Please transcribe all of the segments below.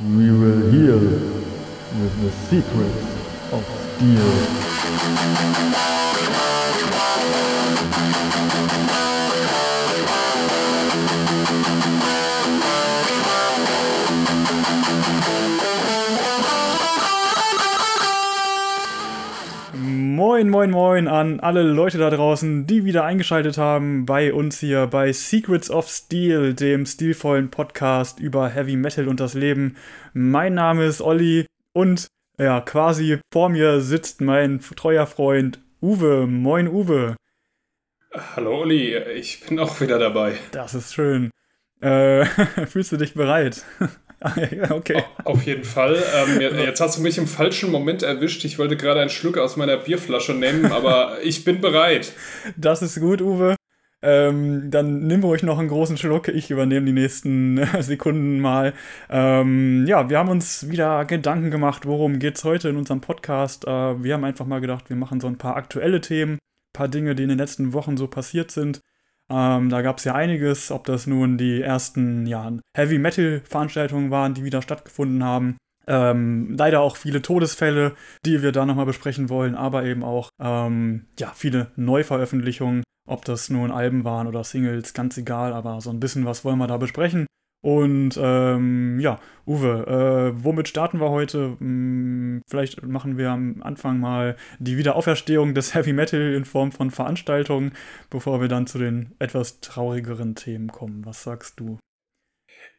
We will heal with the secrets of steel. Moin, moin, moin an alle Leute da draußen, die wieder eingeschaltet haben bei uns hier bei Secrets of Steel, dem stilvollen Podcast über Heavy Metal und das Leben. Mein Name ist Olli und ja, quasi vor mir sitzt mein treuer Freund Uwe. Moin, Uwe. Hallo Olli, ich bin auch wieder dabei. Das ist schön. Äh, fühlst du dich bereit? okay. Auf jeden Fall. Ähm, jetzt hast du mich im falschen Moment erwischt. Ich wollte gerade einen Schluck aus meiner Bierflasche nehmen, aber ich bin bereit. Das ist gut, Uwe. Ähm, dann nimm ruhig noch einen großen Schluck. Ich übernehme die nächsten Sekunden mal. Ähm, ja, wir haben uns wieder Gedanken gemacht, worum geht es heute in unserem Podcast. Äh, wir haben einfach mal gedacht, wir machen so ein paar aktuelle Themen, ein paar Dinge, die in den letzten Wochen so passiert sind. Ähm, da gab es ja einiges, ob das nun die ersten ja, Heavy Metal Veranstaltungen waren, die wieder stattgefunden haben. Ähm, leider auch viele Todesfälle, die wir da nochmal besprechen wollen, aber eben auch ähm, ja, viele Neuveröffentlichungen, ob das nun Alben waren oder Singles, ganz egal, aber so ein bisschen was wollen wir da besprechen. Und ähm, ja, Uwe, äh, womit starten wir heute? Hm, vielleicht machen wir am Anfang mal die Wiederauferstehung des Heavy Metal in Form von Veranstaltungen, bevor wir dann zu den etwas traurigeren Themen kommen. Was sagst du?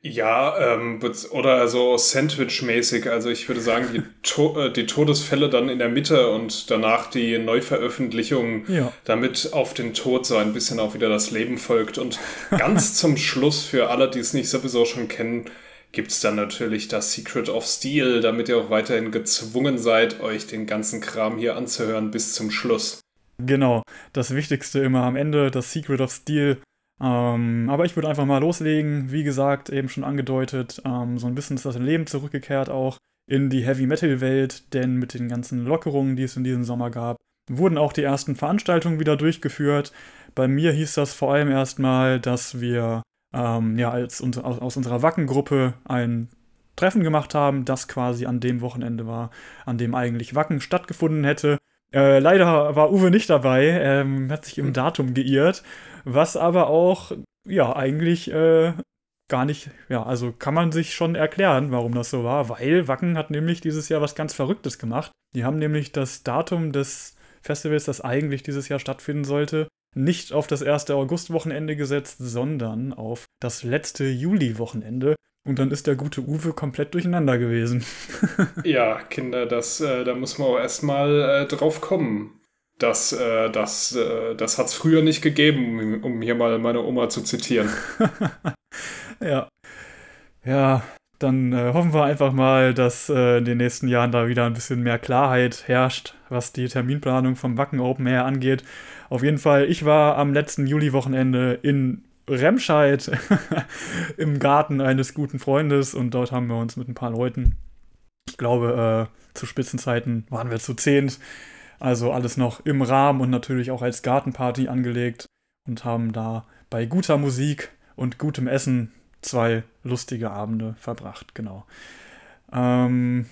Ja, ähm, oder so Sandwich-mäßig. Also ich würde sagen, die, to äh, die, Todesfälle dann in der Mitte und danach die Neuveröffentlichung, ja. damit auf den Tod so ein bisschen auch wieder das Leben folgt. Und ganz zum Schluss, für alle, die es nicht sowieso schon kennen, gibt es dann natürlich das Secret of Steel, damit ihr auch weiterhin gezwungen seid, euch den ganzen Kram hier anzuhören bis zum Schluss. Genau, das Wichtigste immer am Ende, das Secret of Steel ähm, aber ich würde einfach mal loslegen. Wie gesagt, eben schon angedeutet, ähm, so ein bisschen ist das Leben zurückgekehrt auch in die Heavy Metal Welt, denn mit den ganzen Lockerungen, die es in diesem Sommer gab, wurden auch die ersten Veranstaltungen wieder durchgeführt. Bei mir hieß das vor allem erstmal, dass wir ähm, ja als aus, aus unserer Wackengruppe ein Treffen gemacht haben, das quasi an dem Wochenende war, an dem eigentlich Wacken stattgefunden hätte. Äh, leider war Uwe nicht dabei, ähm, hat sich im hm. Datum geirrt was aber auch, ja, eigentlich äh, gar nicht, ja, also kann man sich schon erklären, warum das so war, weil Wacken hat nämlich dieses Jahr was ganz Verrücktes gemacht. Die haben nämlich das Datum des Festivals, das eigentlich dieses Jahr stattfinden sollte, nicht auf das erste August-Wochenende gesetzt, sondern auf das letzte Juli-Wochenende. Und dann ist der gute Uwe komplett durcheinander gewesen. ja, Kinder, das, äh, da muss man auch erstmal äh, drauf kommen. Das, äh, das, äh, das hat es früher nicht gegeben, um hier mal meine Oma zu zitieren. ja. Ja, dann äh, hoffen wir einfach mal, dass äh, in den nächsten Jahren da wieder ein bisschen mehr Klarheit herrscht, was die Terminplanung vom Wacken Open Air angeht. Auf jeden Fall, ich war am letzten Juli-Wochenende in Remscheid im Garten eines guten Freundes und dort haben wir uns mit ein paar Leuten, ich glaube, äh, zu Spitzenzeiten waren wir zu zehnt, also alles noch im Rahmen und natürlich auch als Gartenparty angelegt und haben da bei guter Musik und gutem Essen zwei lustige Abende verbracht, genau. Ähm,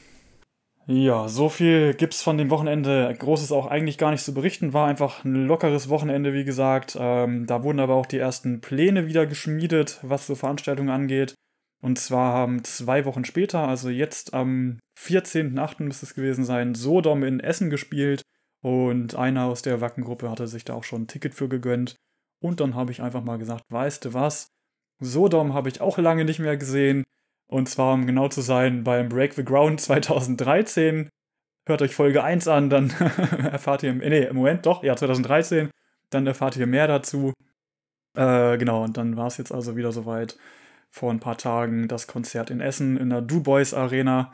ja, so viel gibt's von dem Wochenende. Großes auch eigentlich gar nicht zu berichten. War einfach ein lockeres Wochenende, wie gesagt. Ähm, da wurden aber auch die ersten Pläne wieder geschmiedet, was so Veranstaltungen angeht. Und zwar haben zwei Wochen später, also jetzt am 14.8. müsste es gewesen sein, Sodom in Essen gespielt. Und einer aus der Wackengruppe hatte sich da auch schon ein Ticket für gegönnt. Und dann habe ich einfach mal gesagt, weißt du was? Sodom habe ich auch lange nicht mehr gesehen. Und zwar, um genau zu sein, beim Break the Ground 2013. Hört euch Folge 1 an, dann erfahrt ihr, nee, im Moment doch, ja, 2013. Dann erfahrt ihr mehr dazu. Äh, genau, und dann war es jetzt also wieder soweit. Vor ein paar Tagen das Konzert in Essen in der Du Boys Arena.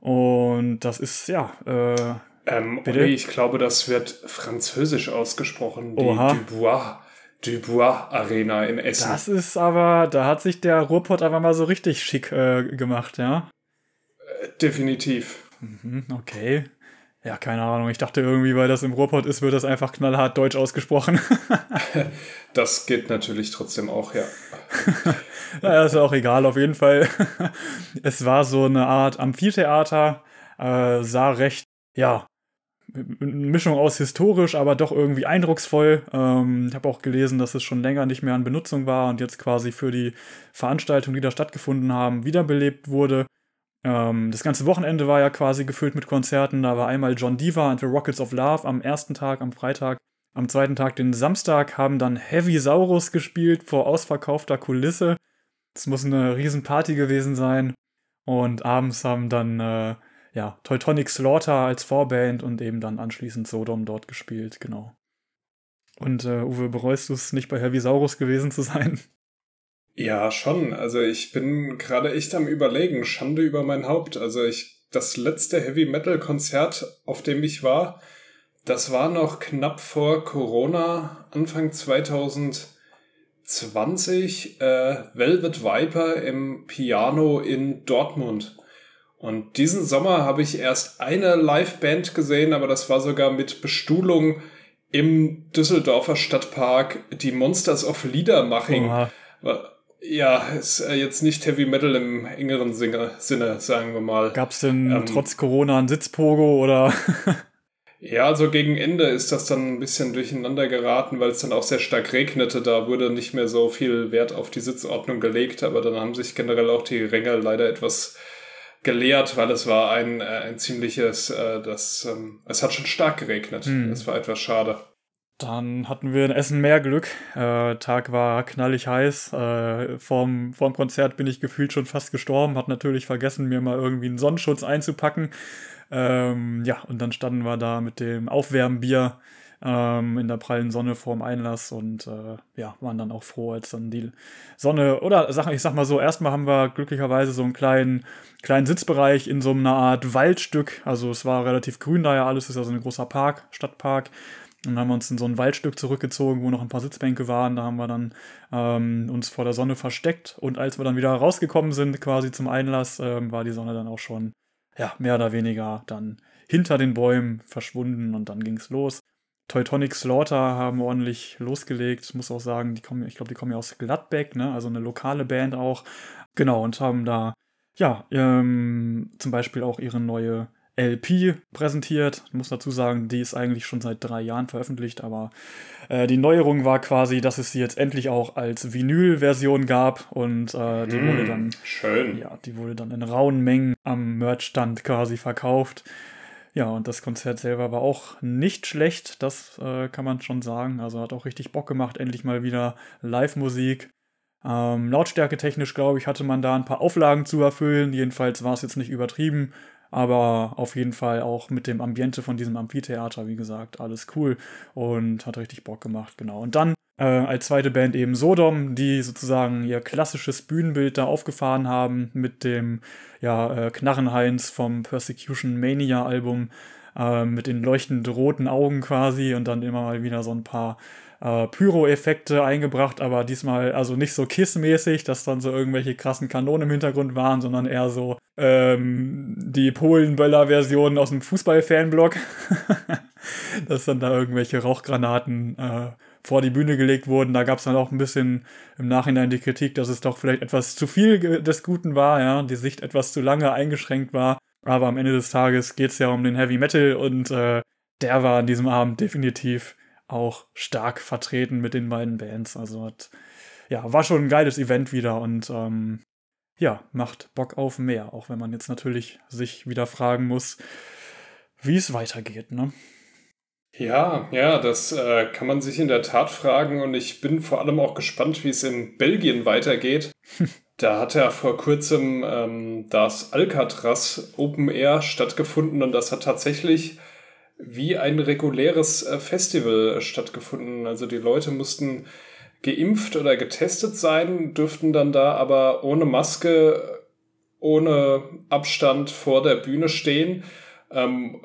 Und das ist, ja, äh, ähm, Bitte? Olli, ich glaube, das wird französisch ausgesprochen. Die Oha. Dubois, Dubois Arena in Essen. Das ist aber, da hat sich der Ruhrpott aber mal so richtig schick äh, gemacht, ja? Äh, definitiv. Mhm, okay. Ja, keine Ahnung. Ich dachte irgendwie, weil das im Ruhrpott ist, wird das einfach knallhart deutsch ausgesprochen. das geht natürlich trotzdem auch, ja. naja, ist auch egal, auf jeden Fall. es war so eine Art Amphitheater, äh, sah recht, ja, Mischung aus historisch, aber doch irgendwie eindrucksvoll. Ähm, ich habe auch gelesen, dass es schon länger nicht mehr in Benutzung war und jetzt quasi für die Veranstaltungen, die da stattgefunden haben, wiederbelebt wurde. Ähm, das ganze Wochenende war ja quasi gefüllt mit Konzerten. Da war einmal John Diva und The Rockets of Love am ersten Tag, am Freitag. Am zweiten Tag, den Samstag, haben dann Heavy Saurus gespielt vor ausverkaufter Kulisse. Das muss eine Riesenparty gewesen sein. Und abends haben dann äh, ja, Teutonic Slaughter als Vorband und eben dann anschließend Sodom dort gespielt, genau. Und äh, Uwe, bereust du es nicht bei Heavy Saurus gewesen zu sein? Ja, schon. Also ich bin gerade echt am überlegen, Schande über mein Haupt. Also ich, das letzte Heavy Metal Konzert, auf dem ich war, das war noch knapp vor Corona, Anfang 2020, äh, Velvet Viper im Piano in Dortmund. Und diesen Sommer habe ich erst eine Liveband gesehen, aber das war sogar mit Bestuhlung im Düsseldorfer Stadtpark, die Monsters of Liedermaching. Oha. Ja, ist äh, jetzt nicht Heavy Metal im engeren Sinne, sagen wir mal. Gab es denn ähm, trotz Corona ein Sitzpogo oder? ja, also gegen Ende ist das dann ein bisschen durcheinander geraten, weil es dann auch sehr stark regnete. Da wurde nicht mehr so viel Wert auf die Sitzordnung gelegt, aber dann haben sich generell auch die Ränge leider etwas geleert, weil es war ein, äh, ein ziemliches, äh, das, ähm, es hat schon stark geregnet. Mhm. Das war etwas schade. Dann hatten wir in Essen mehr Glück. Äh, Tag war knallig heiß. Äh, vorm, vorm Konzert bin ich gefühlt schon fast gestorben. Hat natürlich vergessen, mir mal irgendwie einen Sonnenschutz einzupacken. Ähm, ja, und dann standen wir da mit dem Aufwärmbier ähm, in der prallen Sonne vorm Einlass und äh, ja, waren dann auch froh, als dann die Sonne, oder sag, ich sag mal so, erstmal haben wir glücklicherweise so einen kleinen, kleinen Sitzbereich in so einer Art Waldstück. Also es war relativ grün da ja alles, ist also ein großer Park, Stadtpark. Und dann haben wir uns in so ein Waldstück zurückgezogen, wo noch ein paar Sitzbänke waren. Da haben wir dann ähm, uns vor der Sonne versteckt. Und als wir dann wieder rausgekommen sind, quasi zum Einlass, ähm, war die Sonne dann auch schon, ja, mehr oder weniger dann hinter den Bäumen verschwunden und dann ging es los. Teutonic Slaughter haben ordentlich losgelegt. Ich muss auch sagen, die kommen, ich glaube, die kommen ja aus Gladbeck, ne? also eine lokale Band auch. Genau, und haben da, ja, ähm, zum Beispiel auch ihre neue LP präsentiert. Ich muss dazu sagen, die ist eigentlich schon seit drei Jahren veröffentlicht, aber äh, die Neuerung war quasi, dass es sie jetzt endlich auch als Vinyl-Version gab und äh, die mm, wurde dann schön. Ja, die wurde dann in rauen Mengen am Merchstand quasi verkauft. Ja, und das Konzert selber war auch nicht schlecht, das äh, kann man schon sagen. Also hat auch richtig Bock gemacht, endlich mal wieder Live-Musik. Ähm, Lautstärke technisch, glaube ich, hatte man da ein paar Auflagen zu erfüllen. Jedenfalls war es jetzt nicht übertrieben, aber auf jeden Fall auch mit dem Ambiente von diesem Amphitheater, wie gesagt, alles cool und hat richtig Bock gemacht, genau. Und dann äh, als zweite Band eben Sodom, die sozusagen ihr klassisches Bühnenbild da aufgefahren haben mit dem ja, äh, Knarrenheinz vom Persecution Mania Album äh, mit den leuchtend roten Augen quasi und dann immer mal wieder so ein paar äh, Pyro-Effekte eingebracht, aber diesmal also nicht so Kiss-mäßig, dass dann so irgendwelche krassen Kanonen im Hintergrund waren, sondern eher so ähm, die Polen-Böller-Version aus dem Fußball-Fanblock. dass dann da irgendwelche Rauchgranaten äh, vor die Bühne gelegt wurden. Da gab es dann auch ein bisschen im Nachhinein die Kritik, dass es doch vielleicht etwas zu viel des Guten war, ja, die Sicht etwas zu lange eingeschränkt war. Aber am Ende des Tages geht es ja um den Heavy Metal und äh, der war an diesem Abend definitiv auch stark vertreten mit den beiden Bands. Also hat, ja, war schon ein geiles Event wieder und ähm, ja, macht Bock auf mehr, auch wenn man jetzt natürlich sich wieder fragen muss, wie es weitergeht, ne? Ja, ja, das äh, kann man sich in der Tat fragen und ich bin vor allem auch gespannt, wie es in Belgien weitergeht. da hat ja vor kurzem ähm, das Alcatraz Open Air stattgefunden und das hat tatsächlich wie ein reguläres äh, Festival stattgefunden. Also die Leute mussten geimpft oder getestet sein, dürften dann da aber ohne Maske, ohne Abstand vor der Bühne stehen ähm,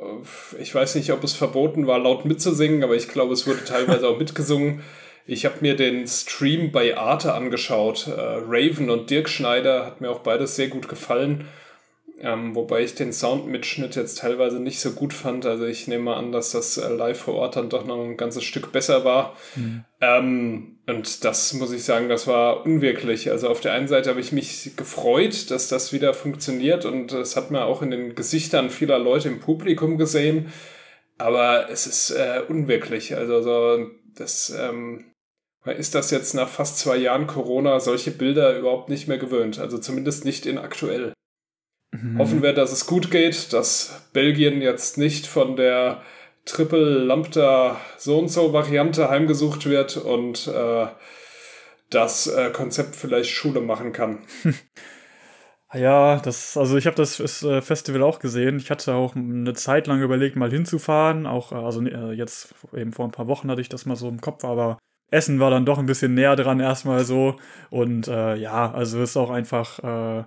ich weiß nicht, ob es verboten war, laut mitzusingen, aber ich glaube, es wurde teilweise auch mitgesungen. Ich habe mir den Stream bei Arte angeschaut. Äh, Raven und Dirk Schneider hat mir auch beides sehr gut gefallen. Ähm, wobei ich den Soundmitschnitt jetzt teilweise nicht so gut fand. Also ich nehme an, dass das äh, live vor Ort dann doch noch ein ganzes Stück besser war. Mhm. Ähm, und das muss ich sagen, das war unwirklich. Also auf der einen Seite habe ich mich gefreut, dass das wieder funktioniert und das hat man auch in den Gesichtern vieler Leute im Publikum gesehen. Aber es ist äh, unwirklich. Also so, das ähm, ist das jetzt nach fast zwei Jahren Corona solche Bilder überhaupt nicht mehr gewöhnt. Also zumindest nicht in aktuell. Mhm. Hoffen wir, dass es gut geht, dass Belgien jetzt nicht von der Triple Lambda so und so Variante heimgesucht wird und äh, das äh, Konzept vielleicht Schule machen kann. Ja, das, also ich habe das äh, Festival auch gesehen. Ich hatte auch eine Zeit lang überlegt, mal hinzufahren. Auch, äh, also äh, jetzt eben vor ein paar Wochen hatte ich das mal so im Kopf, aber Essen war dann doch ein bisschen näher dran erstmal so. Und äh, ja, also ist auch einfach äh,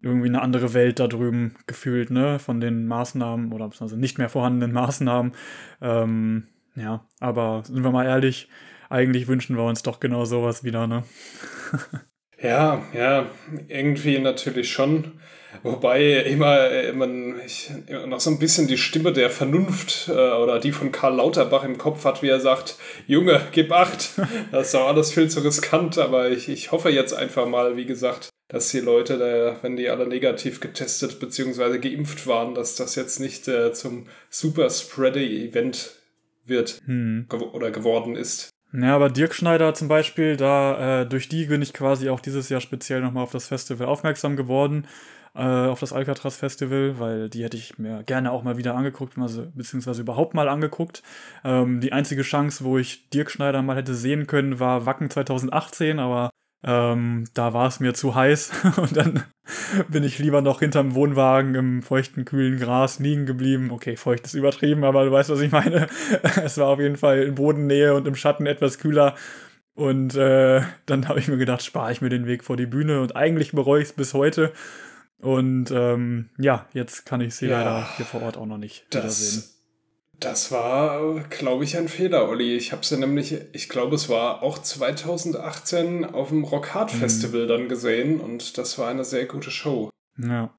irgendwie eine andere Welt da drüben gefühlt, ne, von den Maßnahmen oder also nicht mehr vorhandenen Maßnahmen. Ähm, ja, aber sind wir mal ehrlich, eigentlich wünschen wir uns doch genau sowas wieder, ne? ja, ja, irgendwie natürlich schon. Wobei immer, immer ich noch so ein bisschen die Stimme der Vernunft äh, oder die von Karl Lauterbach im Kopf hat, wie er sagt, Junge, gib acht. Das ist doch alles viel zu riskant, aber ich, ich hoffe jetzt einfach mal, wie gesagt, dass die Leute, wenn die alle negativ getestet bzw. geimpft waren, dass das jetzt nicht äh, zum Super-Spreader-Event wird hm. ge oder geworden ist. Ja, aber Dirk Schneider zum Beispiel, da äh, durch die bin ich quasi auch dieses Jahr speziell nochmal auf das Festival aufmerksam geworden, äh, auf das Alcatraz Festival, weil die hätte ich mir gerne auch mal wieder angeguckt, beziehungsweise überhaupt mal angeguckt. Ähm, die einzige Chance, wo ich Dirk Schneider mal hätte sehen können, war Wacken 2018, aber ähm, da war es mir zu heiß und dann bin ich lieber noch hinterm Wohnwagen im feuchten, kühlen Gras liegen geblieben. Okay, feucht ist übertrieben, aber du weißt, was ich meine. es war auf jeden Fall in Bodennähe und im Schatten etwas kühler. Und äh, dann habe ich mir gedacht, spare ich mir den Weg vor die Bühne und eigentlich bereue ich es bis heute. Und ähm, ja, jetzt kann ich sie ja, leider hier vor Ort auch noch nicht das, wiedersehen. Das war, glaube ich, ein Fehler, Olli. Ich habe sie nämlich, ich glaube, es war auch 2018 auf dem Rock Hard mhm. Festival mhm. dann gesehen und das war eine sehr gute Show. Ja.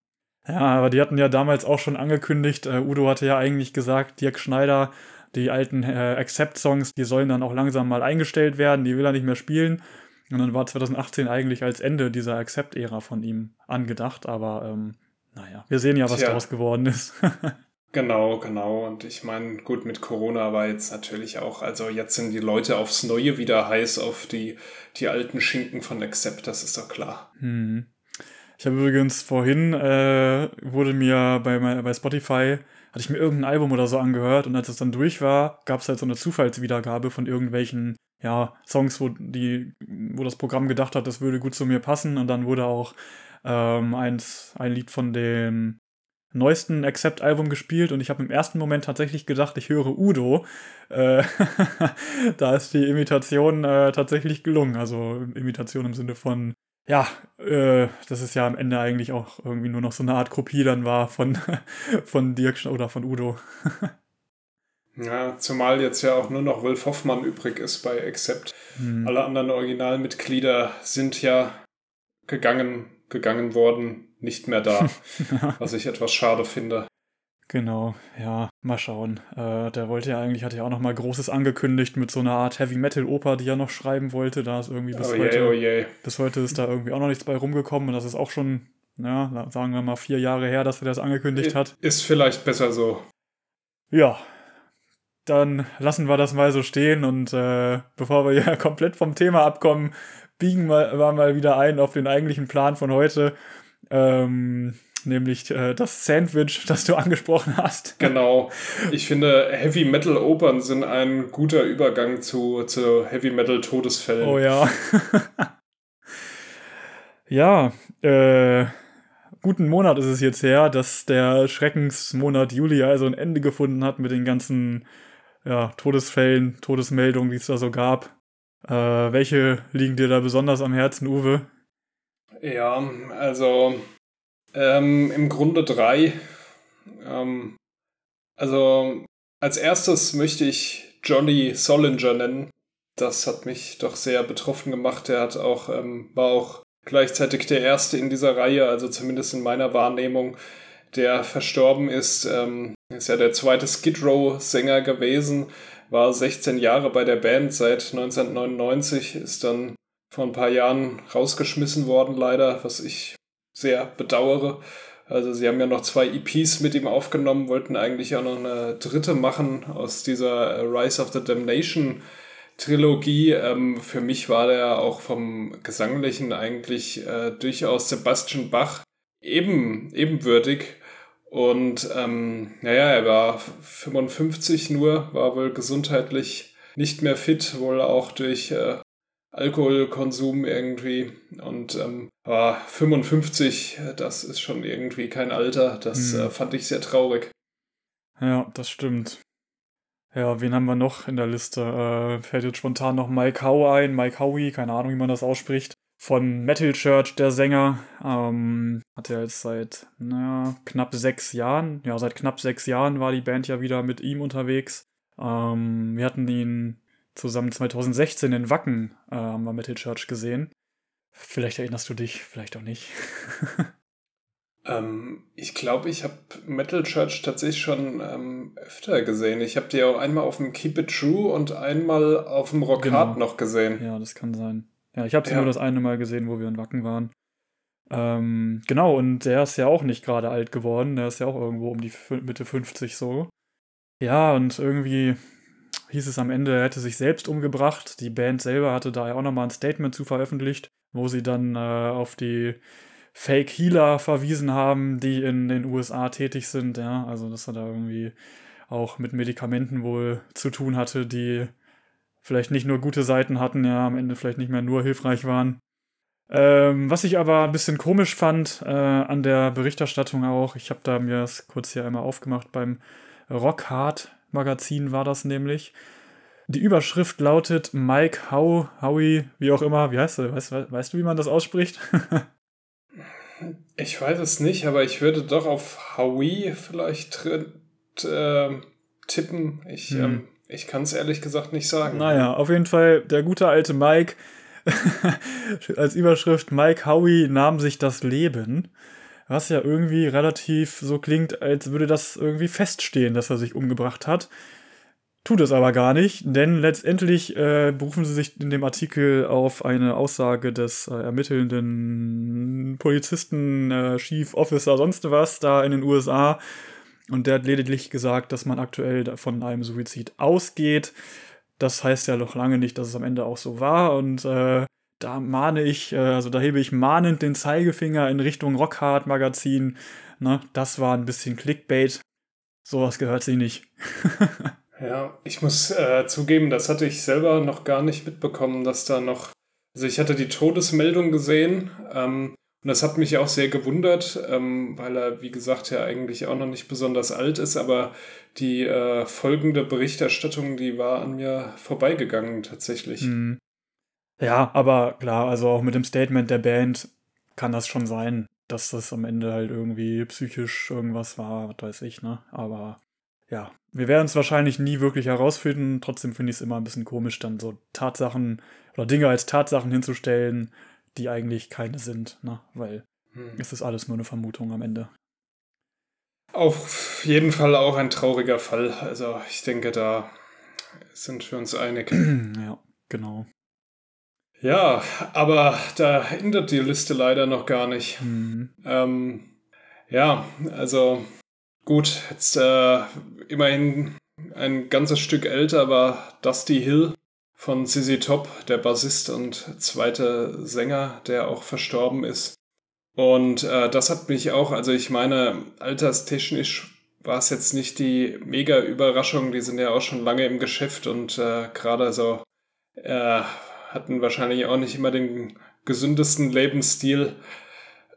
Ja, aber die hatten ja damals auch schon angekündigt, äh, Udo hatte ja eigentlich gesagt, Dirk Schneider, die alten äh, Accept-Songs, die sollen dann auch langsam mal eingestellt werden, die will er nicht mehr spielen. Und dann war 2018 eigentlich als Ende dieser Accept-Ära von ihm angedacht, aber ähm, naja, wir sehen ja, was Tja. daraus geworden ist. Genau, genau. Und ich meine, gut, mit Corona war jetzt natürlich auch, also jetzt sind die Leute aufs Neue wieder heiß auf die, die alten Schinken von Accept, das ist doch klar. Hm. Ich habe übrigens vorhin, äh, wurde mir bei, bei Spotify, hatte ich mir irgendein Album oder so angehört und als es dann durch war, gab es halt so eine Zufallswiedergabe von irgendwelchen ja, Songs, wo, die, wo das Programm gedacht hat, das würde gut zu mir passen und dann wurde auch ähm, eins, ein Lied von dem neuesten Accept-Album gespielt und ich habe im ersten Moment tatsächlich gedacht, ich höre Udo. Äh, da ist die Imitation äh, tatsächlich gelungen. Also Imitation im Sinne von, ja, äh, das ist ja am Ende eigentlich auch irgendwie nur noch so eine Art Kopie dann war von, von Dirk oder von Udo. ja, zumal jetzt ja auch nur noch Wolf Hoffmann übrig ist bei Accept. Hm. Alle anderen Originalmitglieder sind ja gegangen, gegangen worden nicht mehr da, was ich etwas schade finde. Genau, ja, mal schauen. Äh, der wollte ja eigentlich, hatte ja auch noch mal Großes angekündigt mit so einer Art Heavy Metal Oper, die er noch schreiben wollte. Da ist irgendwie bis oh heute, oh je. bis heute ist da irgendwie auch noch nichts bei rumgekommen und das ist auch schon, ja, sagen wir mal vier Jahre her, dass er das angekündigt hat. Ist vielleicht besser so. Ja, dann lassen wir das mal so stehen und äh, bevor wir ja komplett vom Thema abkommen, biegen wir mal wieder ein auf den eigentlichen Plan von heute. Ähm, nämlich äh, das Sandwich, das du angesprochen hast. Genau. Ich finde, Heavy Metal Opern sind ein guter Übergang zu, zu Heavy Metal Todesfällen. Oh ja. ja, äh, guten Monat ist es jetzt her, dass der Schreckensmonat Juli also ein Ende gefunden hat mit den ganzen ja, Todesfällen, Todesmeldungen, die es da so gab. Äh, welche liegen dir da besonders am Herzen, Uwe? Ja, also ähm, im Grunde drei. Ähm, also als erstes möchte ich Johnny Solinger nennen. Das hat mich doch sehr betroffen gemacht. Er hat auch, ähm, war auch gleichzeitig der erste in dieser Reihe, also zumindest in meiner Wahrnehmung, der verstorben ist. Ähm, ist ja der zweite Skid Row-Sänger gewesen, war 16 Jahre bei der Band seit 1999, ist dann vor ein paar Jahren rausgeschmissen worden, leider, was ich sehr bedauere. Also sie haben ja noch zwei EPs mit ihm aufgenommen, wollten eigentlich auch noch eine dritte machen aus dieser Rise of the Damnation Trilogie. Ähm, für mich war der auch vom Gesanglichen eigentlich äh, durchaus Sebastian Bach eben, ebenwürdig. Und ähm, naja, er war 55 nur, war wohl gesundheitlich nicht mehr fit, wohl auch durch äh, Alkoholkonsum irgendwie. Und ähm, war 55, das ist schon irgendwie kein Alter. Das hm. äh, fand ich sehr traurig. Ja, das stimmt. Ja, wen haben wir noch in der Liste? Äh, fällt jetzt spontan noch Mike Howe ein. Mike Howie, keine Ahnung, wie man das ausspricht. Von Metal Church, der Sänger. Ähm, hat er jetzt seit naja, knapp sechs Jahren, ja, seit knapp sechs Jahren war die Band ja wieder mit ihm unterwegs. Ähm, wir hatten ihn zusammen 2016 in Wacken, äh, haben wir Metal Church gesehen. Vielleicht erinnerst du dich, vielleicht auch nicht. Ähm, ich glaube, ich habe Metal Church tatsächlich schon ähm, öfter gesehen. Ich habe die auch einmal auf dem Keep It True und einmal auf dem Rock genau. Hard noch gesehen. Ja, das kann sein. Ja, ich habe sie ja. nur das eine Mal gesehen, wo wir in Wacken waren. Ähm, genau, und der ist ja auch nicht gerade alt geworden. Der ist ja auch irgendwo um die Mitte 50 so. Ja, und irgendwie hieß es am Ende, er hätte sich selbst umgebracht. Die Band selber hatte da ja auch nochmal ein Statement zu veröffentlicht, wo sie dann äh, auf die Fake Healer verwiesen haben, die in den USA tätig sind, ja, also dass er da irgendwie auch mit Medikamenten wohl zu tun hatte, die vielleicht nicht nur gute Seiten hatten, ja, am Ende vielleicht nicht mehr nur hilfreich waren. Ähm, was ich aber ein bisschen komisch fand äh, an der Berichterstattung auch, ich habe da mir das kurz hier einmal aufgemacht, beim Rockhard Magazin war das nämlich. Die Überschrift lautet Mike Howe, Howie, wie auch immer, wie heißt du? Weißt, weißt du, wie man das ausspricht? Ich weiß es nicht, aber ich würde doch auf Howie vielleicht äh, tippen. Ich, hm. ähm, ich kann es ehrlich gesagt nicht sagen. Naja, auf jeden Fall der gute alte Mike. als Überschrift Mike Howie nahm sich das Leben. Was ja irgendwie relativ so klingt, als würde das irgendwie feststehen, dass er sich umgebracht hat. Tut es aber gar nicht, denn letztendlich äh, berufen sie sich in dem Artikel auf eine Aussage des äh, ermittelnden Polizisten, äh, Chief Officer, sonst was da in den USA. Und der hat lediglich gesagt, dass man aktuell von einem Suizid ausgeht. Das heißt ja noch lange nicht, dass es am Ende auch so war. Und äh, da mahne ich, äh, also da hebe ich mahnend den Zeigefinger in Richtung Rockhard Magazin. Ne, das war ein bisschen Clickbait. Sowas gehört sie nicht. Ja, ich muss äh, zugeben, das hatte ich selber noch gar nicht mitbekommen, dass da noch. Also ich hatte die Todesmeldung gesehen ähm, und das hat mich auch sehr gewundert, ähm, weil er, wie gesagt, ja eigentlich auch noch nicht besonders alt ist, aber die äh, folgende Berichterstattung, die war an mir vorbeigegangen tatsächlich. Mhm. Ja, aber klar, also auch mit dem Statement der Band kann das schon sein, dass das am Ende halt irgendwie psychisch irgendwas war, was weiß ich, ne? Aber ja, wir werden es wahrscheinlich nie wirklich herausfinden. Trotzdem finde ich es immer ein bisschen komisch, dann so Tatsachen oder Dinge als Tatsachen hinzustellen, die eigentlich keine sind, ne? weil hm. es ist alles nur eine Vermutung am Ende. Auf jeden Fall auch ein trauriger Fall. Also ich denke, da sind wir uns einig. ja, genau. Ja, aber da ändert die Liste leider noch gar nicht. Mhm. Ähm, ja, also Gut, jetzt äh, immerhin ein ganzes Stück älter war Dusty Hill von ZZ Top, der Bassist und zweite Sänger, der auch verstorben ist. Und äh, das hat mich auch, also ich meine, alterstechnisch war es jetzt nicht die mega Überraschung, die sind ja auch schon lange im Geschäft und äh, gerade so äh, hatten wahrscheinlich auch nicht immer den gesündesten Lebensstil.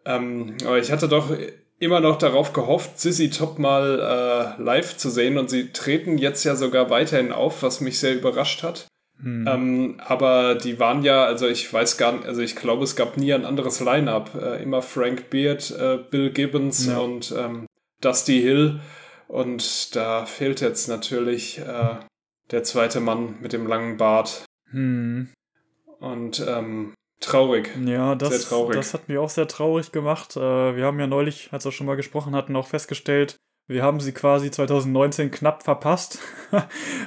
Ähm, aber ich hatte doch immer noch darauf gehofft, Sissy Top mal äh, live zu sehen und sie treten jetzt ja sogar weiterhin auf, was mich sehr überrascht hat. Hm. Ähm, aber die waren ja, also ich weiß gar nicht, also ich glaube, es gab nie ein anderes Line-up. Äh, immer Frank Beard, äh, Bill Gibbons ja. und ähm, Dusty Hill. Und da fehlt jetzt natürlich äh, der zweite Mann mit dem langen Bart. Hm. Und ähm, traurig. Ja, das, traurig. das hat mich auch sehr traurig gemacht. Äh, wir haben ja neulich, als wir schon mal gesprochen hatten, auch festgestellt, wir haben sie quasi 2019 knapp verpasst,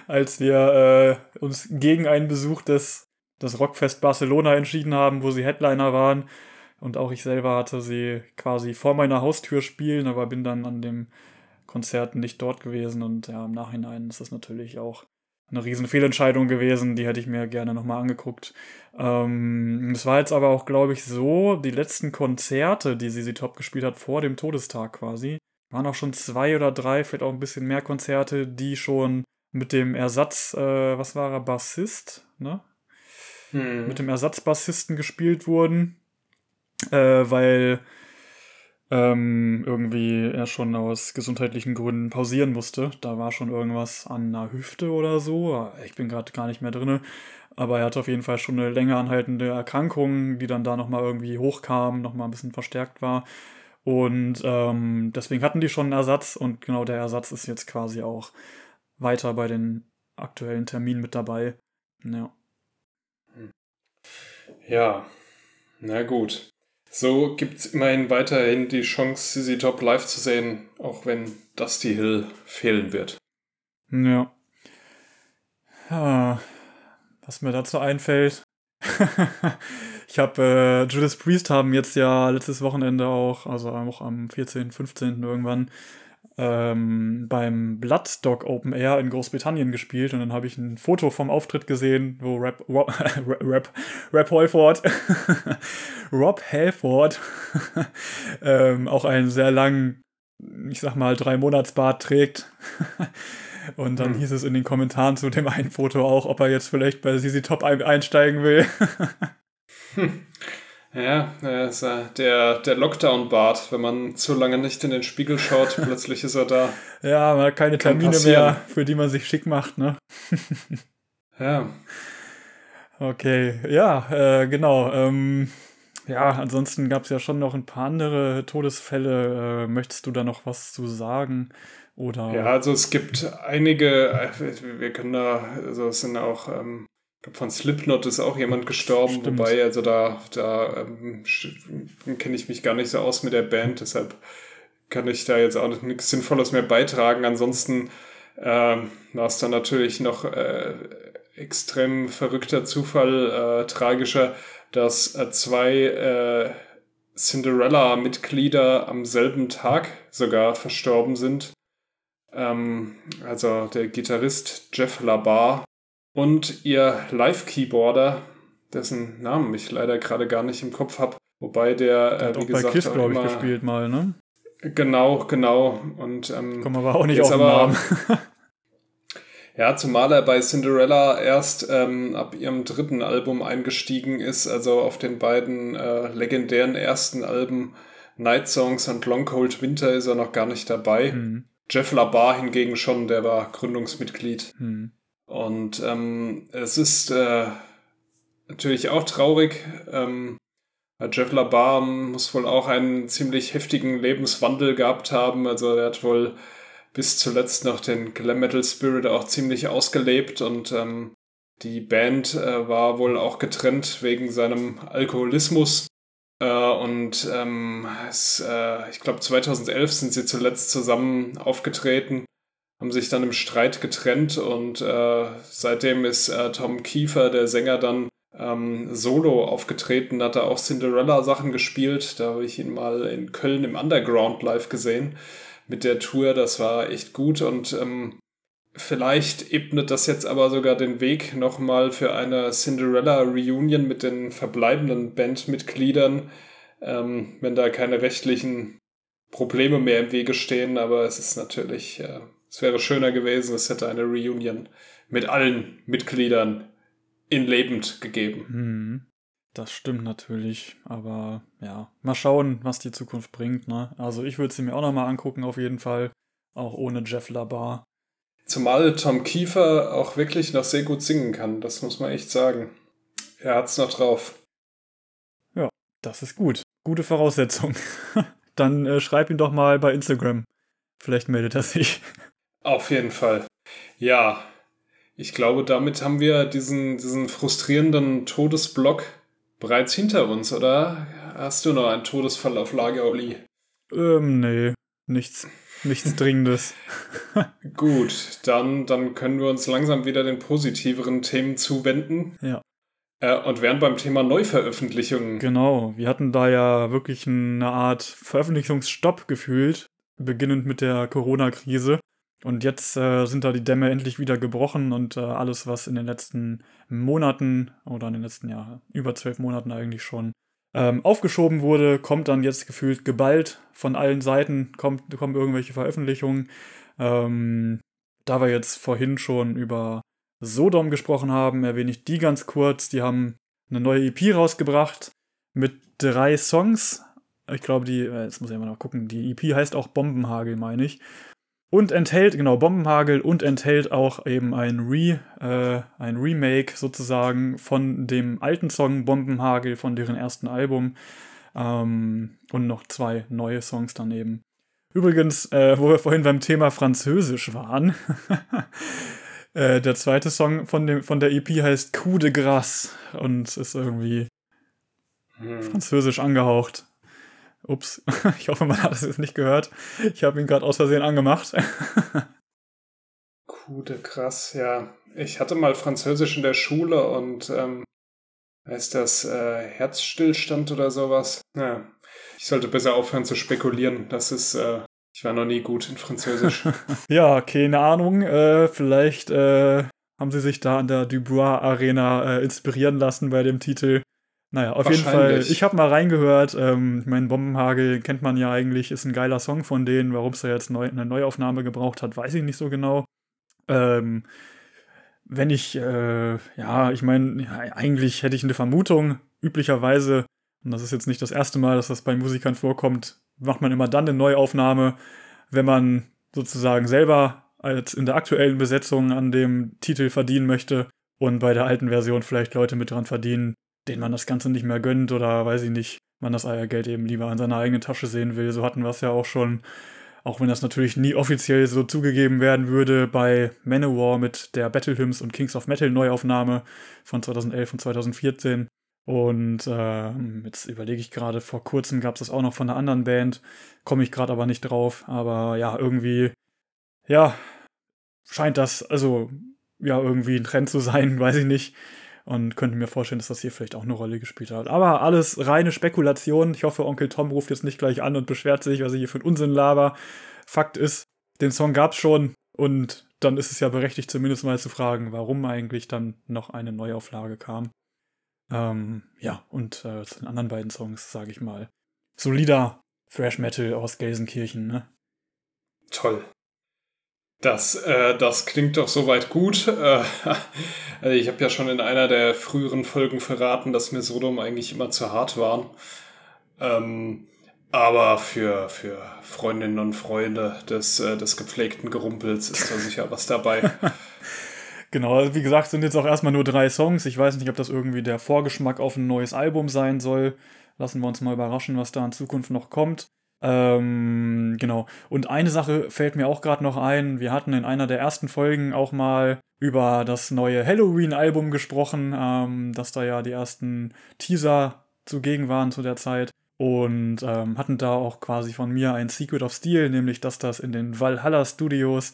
als wir äh, uns gegen einen Besuch des, des Rockfest Barcelona entschieden haben, wo sie Headliner waren. Und auch ich selber hatte sie quasi vor meiner Haustür spielen, aber bin dann an dem Konzert nicht dort gewesen. Und ja, im Nachhinein ist das natürlich auch eine riesen Fehlentscheidung gewesen. Die hätte ich mir gerne nochmal angeguckt. Ähm, es war jetzt aber auch, glaube ich, so, die letzten Konzerte, die sie Top gespielt hat, vor dem Todestag quasi, waren auch schon zwei oder drei, vielleicht auch ein bisschen mehr Konzerte, die schon mit dem Ersatz, äh, was war er, Bassist, ne? Hm. Mit dem Ersatzbassisten gespielt wurden, äh, weil ähm, irgendwie er schon aus gesundheitlichen Gründen pausieren musste. Da war schon irgendwas an der Hüfte oder so. Ich bin gerade gar nicht mehr drin. Aber er hatte auf jeden Fall schon eine länger anhaltende Erkrankung, die dann da nochmal irgendwie hochkam, nochmal ein bisschen verstärkt war. Und ähm, deswegen hatten die schon einen Ersatz und genau der Ersatz ist jetzt quasi auch weiter bei den aktuellen Terminen mit dabei. Ja. Ja, na gut. So gibt es immerhin weiterhin die Chance, CZ Top live zu sehen, auch wenn Dusty Hill fehlen wird. Ja. ja was mir dazu einfällt. ich habe äh, Judas Priest haben jetzt ja letztes Wochenende auch, also auch am 14., 15. irgendwann, ähm, beim Bloodstock Open Air in Großbritannien gespielt und dann habe ich ein Foto vom Auftritt gesehen, wo Rap, Rob, Rap, Rap Holford, Rob Halford ähm, auch einen sehr langen, ich sag mal, drei Monatsbart trägt. Und dann hm. hieß es in den Kommentaren zu dem einen Foto auch, ob er jetzt vielleicht bei Sisi Top einsteigen will. Hm. Ja, ist, äh, der, der Lockdown-Bart, wenn man zu lange nicht in den Spiegel schaut, plötzlich ist er da. Ja, man hat keine Kann Termine passieren. mehr, für die man sich schick macht, ne? ja. Okay, ja, äh, genau. Ähm, ja, ansonsten gab es ja schon noch ein paar andere Todesfälle. Äh, möchtest du da noch was zu sagen? Oder? Ja, also es gibt einige, äh, wir können da, also es sind auch, ähm, glaube von Slipknot ist auch jemand gestorben, Stimmt. wobei, also da, da ähm, kenne ich mich gar nicht so aus mit der Band, deshalb kann ich da jetzt auch nichts Sinnvolles mehr beitragen. Ansonsten ähm, war es dann natürlich noch äh, extrem verrückter Zufall, äh, tragischer, dass äh, zwei äh, Cinderella-Mitglieder am selben Tag sogar verstorben sind. Ähm, also der Gitarrist Jeff Labar und ihr Live-Keyboarder, dessen Namen ich leider gerade gar nicht im Kopf habe. Wobei der, der äh, wie auch gesagt, bei Kiss, glaube ich, gespielt mal, ne? Genau, genau. Und ähm, kommen aber auch nicht auf den Namen. ja, zumal er bei Cinderella erst ähm, ab ihrem dritten Album eingestiegen ist, also auf den beiden äh, legendären ersten Alben Night Songs und Long Cold Winter ist er noch gar nicht dabei. Mhm. Jeff Labar hingegen schon, der war Gründungsmitglied. Hm. Und ähm, es ist äh, natürlich auch traurig. Ähm, Jeff Labar muss wohl auch einen ziemlich heftigen Lebenswandel gehabt haben. Also er hat wohl bis zuletzt noch den Glam Metal Spirit auch ziemlich ausgelebt und ähm, die Band äh, war wohl auch getrennt wegen seinem Alkoholismus. Äh, und ähm, es, äh, ich glaube 2011 sind sie zuletzt zusammen aufgetreten, haben sich dann im Streit getrennt und äh, seitdem ist äh, Tom Kiefer, der Sänger, dann ähm, solo aufgetreten, hat er auch Cinderella-Sachen gespielt. Da habe ich ihn mal in Köln im Underground live gesehen mit der Tour. Das war echt gut und ähm, Vielleicht ebnet das jetzt aber sogar den Weg nochmal für eine Cinderella-Reunion mit den verbleibenden Bandmitgliedern, ähm, wenn da keine rechtlichen Probleme mehr im Wege stehen. Aber es ist natürlich, äh, es wäre schöner gewesen, es hätte eine Reunion mit allen Mitgliedern in lebend gegeben. Hm, das stimmt natürlich, aber ja, mal schauen, was die Zukunft bringt. Ne? Also ich würde sie mir auch nochmal angucken, auf jeden Fall, auch ohne Jeff Labar. Zumal Tom Kiefer auch wirklich noch sehr gut singen kann, das muss man echt sagen. Er hat's noch drauf. Ja, das ist gut. Gute Voraussetzung. Dann äh, schreib ihn doch mal bei Instagram. Vielleicht meldet er sich. Auf jeden Fall. Ja, ich glaube, damit haben wir diesen, diesen frustrierenden Todesblock bereits hinter uns, oder? Hast du noch einen Todesfall auf Lager, Olli? Ähm, nee, nichts, nichts Dringendes. Gut, dann, dann können wir uns langsam wieder den positiveren Themen zuwenden. Ja. Äh, und wären beim Thema Neuveröffentlichungen. Genau, wir hatten da ja wirklich eine Art Veröffentlichungsstopp gefühlt, beginnend mit der Corona-Krise. Und jetzt äh, sind da die Dämme endlich wieder gebrochen und äh, alles, was in den letzten Monaten oder in den letzten Jahren, über zwölf Monaten eigentlich schon ähm, aufgeschoben wurde, kommt dann jetzt gefühlt geballt von allen Seiten, kommt, kommen irgendwelche Veröffentlichungen. Ähm, da wir jetzt vorhin schon über Sodom gesprochen haben, erwähne ich die ganz kurz. Die haben eine neue EP rausgebracht mit drei Songs. Ich glaube, die, äh, jetzt muss ich mal noch gucken, die EP heißt auch Bombenhagel, meine ich. Und enthält, genau, Bombenhagel und enthält auch eben ein, Re, äh, ein Remake sozusagen von dem alten Song Bombenhagel von deren ersten Album. Ähm, und noch zwei neue Songs daneben. Übrigens, äh, wo wir vorhin beim Thema Französisch waren, äh, der zweite Song von, dem, von der EP heißt Coup de Grace und ist irgendwie hm. französisch angehaucht. Ups, ich hoffe, man hat es jetzt nicht gehört. Ich habe ihn gerade aus Versehen angemacht. Gute krass, ja. Ich hatte mal Französisch in der Schule und ähm, heißt das äh, Herzstillstand oder sowas? Ja. Ich sollte besser aufhören zu spekulieren. Das ist, äh, ich war noch nie gut in Französisch. ja, keine Ahnung. Äh, vielleicht äh, haben sie sich da an der Dubois Arena äh, inspirieren lassen bei dem Titel. Naja, auf jeden Fall, ich habe mal reingehört. Ähm, ich meine, Bombenhagel kennt man ja eigentlich, ist ein geiler Song von denen. Warum es da jetzt neu, eine Neuaufnahme gebraucht hat, weiß ich nicht so genau. Ähm, wenn ich, äh, ja, ich meine, ja, eigentlich hätte ich eine Vermutung. Üblicherweise, und das ist jetzt nicht das erste Mal, dass das bei Musikern vorkommt, macht man immer dann eine Neuaufnahme, wenn man sozusagen selber als in der aktuellen Besetzung an dem Titel verdienen möchte und bei der alten Version vielleicht Leute mit dran verdienen, denen man das Ganze nicht mehr gönnt oder weiß ich nicht, man das Eiergeld eben lieber in seiner eigenen Tasche sehen will. So hatten wir es ja auch schon, auch wenn das natürlich nie offiziell so zugegeben werden würde, bei Manowar mit der Battle Hymns und Kings of Metal Neuaufnahme von 2011 und 2014. Und äh, jetzt überlege ich gerade, vor kurzem gab es das auch noch von einer anderen Band, komme ich gerade aber nicht drauf. Aber ja, irgendwie, ja, scheint das, also ja, irgendwie ein Trend zu sein, weiß ich nicht und könnte mir vorstellen, dass das hier vielleicht auch eine Rolle gespielt hat. Aber alles reine Spekulation. Ich hoffe, Onkel Tom ruft jetzt nicht gleich an und beschwert sich, was ich hier für einen Unsinn laber. Fakt ist, den Song gab es schon und dann ist es ja berechtigt, zumindest mal zu fragen, warum eigentlich dann noch eine Neuauflage kam. Ähm, ja, und äh, zu den anderen beiden Songs, sage ich mal, solider Thrash Metal aus Gelsenkirchen, ne? Toll. Das, äh, das klingt doch soweit gut. Äh, also ich habe ja schon in einer der früheren Folgen verraten, dass mir Sodom eigentlich immer zu hart waren. Ähm, aber für, für Freundinnen und Freunde des, äh, des gepflegten Gerumpels ist da sicher was dabei. genau, wie gesagt, sind jetzt auch erstmal nur drei Songs. Ich weiß nicht, ob das irgendwie der Vorgeschmack auf ein neues Album sein soll. Lassen wir uns mal überraschen, was da in Zukunft noch kommt. Ähm, genau. Und eine Sache fällt mir auch gerade noch ein. Wir hatten in einer der ersten Folgen auch mal über das neue Halloween-Album gesprochen, ähm, dass da ja die ersten Teaser zugegen waren zu der Zeit. Und ähm, hatten da auch quasi von mir ein Secret of Steel, nämlich dass das in den Valhalla Studios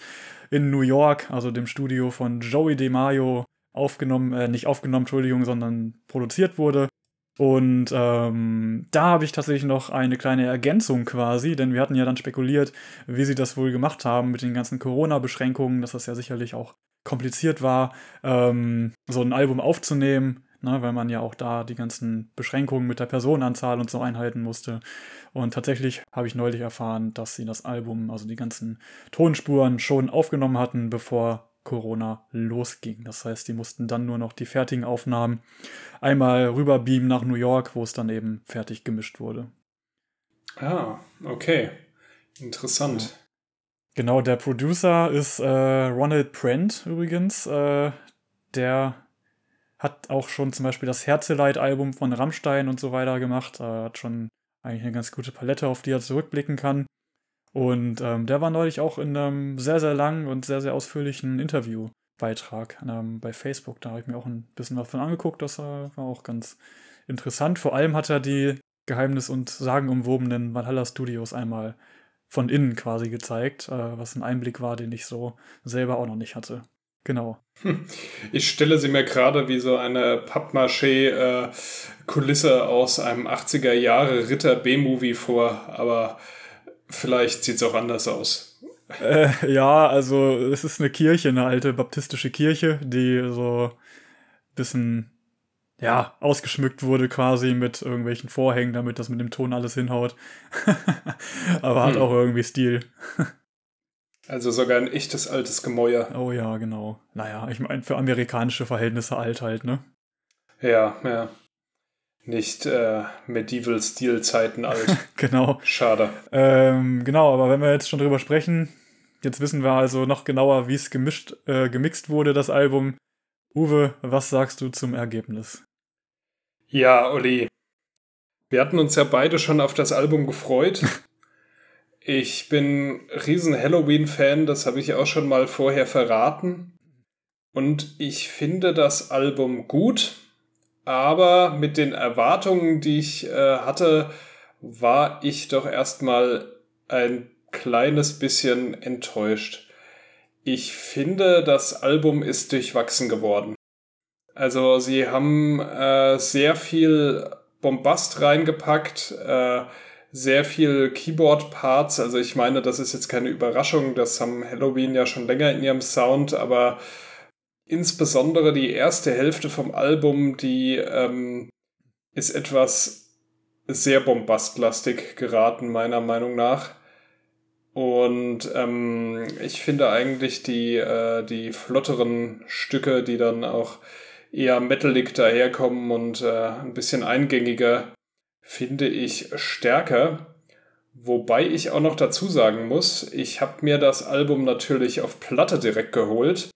in New York, also dem Studio von Joey DeMaio, aufgenommen, äh, nicht aufgenommen, Entschuldigung, sondern produziert wurde. Und ähm, da habe ich tatsächlich noch eine kleine Ergänzung quasi, denn wir hatten ja dann spekuliert, wie sie das wohl gemacht haben mit den ganzen Corona-Beschränkungen, dass das ja sicherlich auch kompliziert war, ähm, so ein Album aufzunehmen, ne, weil man ja auch da die ganzen Beschränkungen mit der Personenanzahl und so einhalten musste. Und tatsächlich habe ich neulich erfahren, dass sie das Album, also die ganzen Tonspuren schon aufgenommen hatten, bevor Corona losging. Das heißt, die mussten dann nur noch die fertigen Aufnahmen einmal rüberbeamen nach New York, wo es dann eben fertig gemischt wurde. Ah, okay. Interessant. Genau, der Producer ist äh, Ronald Prent übrigens. Äh, der hat auch schon zum Beispiel das Herzeleid-Album von Rammstein und so weiter gemacht. Er hat schon eigentlich eine ganz gute Palette, auf die er zurückblicken kann. Und ähm, der war neulich auch in einem sehr, sehr langen und sehr, sehr ausführlichen Interviewbeitrag ähm, bei Facebook. Da habe ich mir auch ein bisschen was von angeguckt. Das äh, war auch ganz interessant. Vor allem hat er die geheimnis- und sagenumwobenen Valhalla Studios einmal von innen quasi gezeigt, äh, was ein Einblick war, den ich so selber auch noch nicht hatte. Genau. Ich stelle sie mir gerade wie so eine Pappmaché-Kulisse äh, aus einem 80er Jahre Ritter B-Movie vor, aber vielleicht sieht es auch anders aus. Äh, ja, also es ist eine Kirche, eine alte baptistische Kirche, die so ein bisschen ja, ausgeschmückt wurde quasi mit irgendwelchen Vorhängen, damit das mit dem Ton alles hinhaut. Aber hat hm. auch irgendwie Stil. also sogar ein echtes altes Gemäuer. Oh ja, genau. Naja, ich meine, für amerikanische Verhältnisse alt halt, ne? Ja, ja. Nicht äh, Medieval-Stil-Zeiten alt. genau. Schade. Ähm, genau, aber wenn wir jetzt schon drüber sprechen, jetzt wissen wir also noch genauer, wie es gemischt, äh, gemixt wurde, das Album. Uwe, was sagst du zum Ergebnis? Ja, Olli. Wir hatten uns ja beide schon auf das Album gefreut. Ich bin riesen Halloween-Fan, das habe ich auch schon mal vorher verraten. Und ich finde das Album gut, aber mit den Erwartungen, die ich äh, hatte, war ich doch erstmal ein kleines bisschen enttäuscht. Ich finde, das Album ist durchwachsen geworden. Also sie haben äh, sehr viel Bombast reingepackt, äh, sehr viel Keyboard-Parts. Also ich meine, das ist jetzt keine Überraschung, das haben Halloween ja schon länger in ihrem Sound, aber insbesondere die erste Hälfte vom Album, die ähm, ist etwas sehr bombastlastig geraten, meiner Meinung nach. Und ähm, ich finde eigentlich die, äh, die flotteren Stücke, die dann auch eher metalig daherkommen und äh, ein bisschen eingängiger, finde ich stärker. Wobei ich auch noch dazu sagen muss, ich habe mir das Album natürlich auf Platte direkt geholt.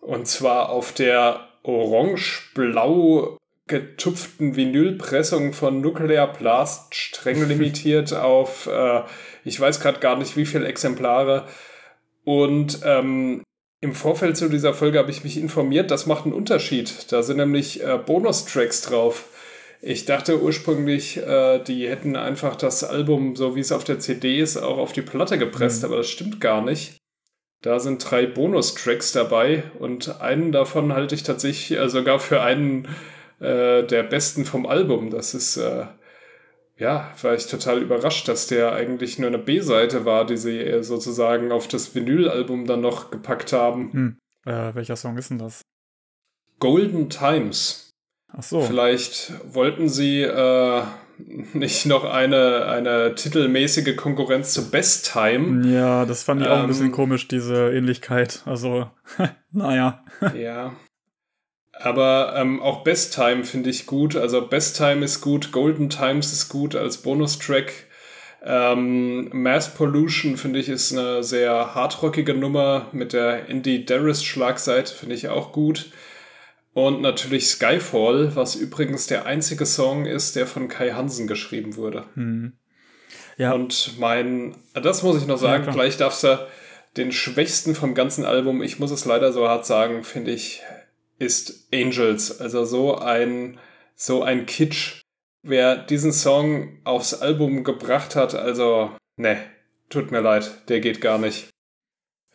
Und zwar auf der orange-blau getupften Vinylpressung von Nuclear Blast, streng limitiert auf, äh, ich weiß gerade gar nicht wie viele Exemplare. Und ähm, im Vorfeld zu dieser Folge habe ich mich informiert, das macht einen Unterschied. Da sind nämlich äh, Bonustracks drauf. Ich dachte ursprünglich, äh, die hätten einfach das Album, so wie es auf der CD ist, auch auf die Platte gepresst, mhm. aber das stimmt gar nicht. Da sind drei Bonustracks dabei und einen davon halte ich tatsächlich äh, sogar für einen äh, der besten vom Album. Das ist äh, ja, war ich total überrascht, dass der eigentlich nur eine B-Seite war, die sie äh, sozusagen auf das Vinyl-Album dann noch gepackt haben. Hm. Äh, welcher Song ist denn das? Golden Times. Ach so. Vielleicht wollten sie äh, nicht noch eine, eine titelmäßige Konkurrenz zu Best Time. Ja, das fand ich ähm, auch ein bisschen ähm, komisch, diese Ähnlichkeit. Also, naja. ja. Aber ähm, auch Best Time finde ich gut. Also Best Time ist gut, Golden Times ist gut als Bonustrack. Ähm, Mass Pollution finde ich ist eine sehr hardrockige Nummer mit der Indie Darris Schlagseite finde ich auch gut. Und natürlich Skyfall, was übrigens der einzige Song ist, der von Kai Hansen geschrieben wurde. Hm. Ja. Und mein, das muss ich noch sagen, ja, gleich darfst du den schwächsten vom ganzen Album, ich muss es leider so hart sagen, finde ich ist Angels. Also so ein, so ein Kitsch. Wer diesen Song aufs Album gebracht hat, also, ne, tut mir leid, der geht gar nicht.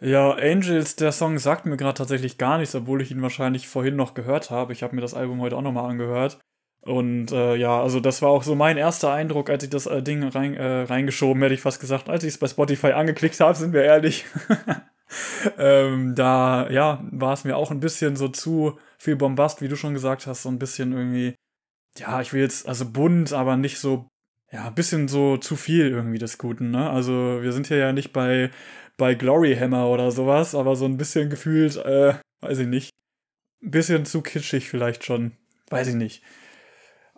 Ja, Angels, der Song sagt mir gerade tatsächlich gar nichts, obwohl ich ihn wahrscheinlich vorhin noch gehört habe. Ich habe mir das Album heute auch nochmal angehört. Und äh, ja, also das war auch so mein erster Eindruck, als ich das äh, Ding rein, äh, reingeschoben, hätte ich fast gesagt, als ich es bei Spotify angeklickt habe, sind wir ehrlich. ähm, da, ja, war es mir auch ein bisschen so zu viel Bombast, wie du schon gesagt hast, so ein bisschen irgendwie, ja, ich will jetzt, also bunt, aber nicht so, ja, ein bisschen so zu viel irgendwie des Guten, ne? Also wir sind hier ja nicht bei, bei Glory Hammer oder sowas, aber so ein bisschen gefühlt, äh, weiß ich nicht, ein bisschen zu kitschig vielleicht schon, weiß ich nicht.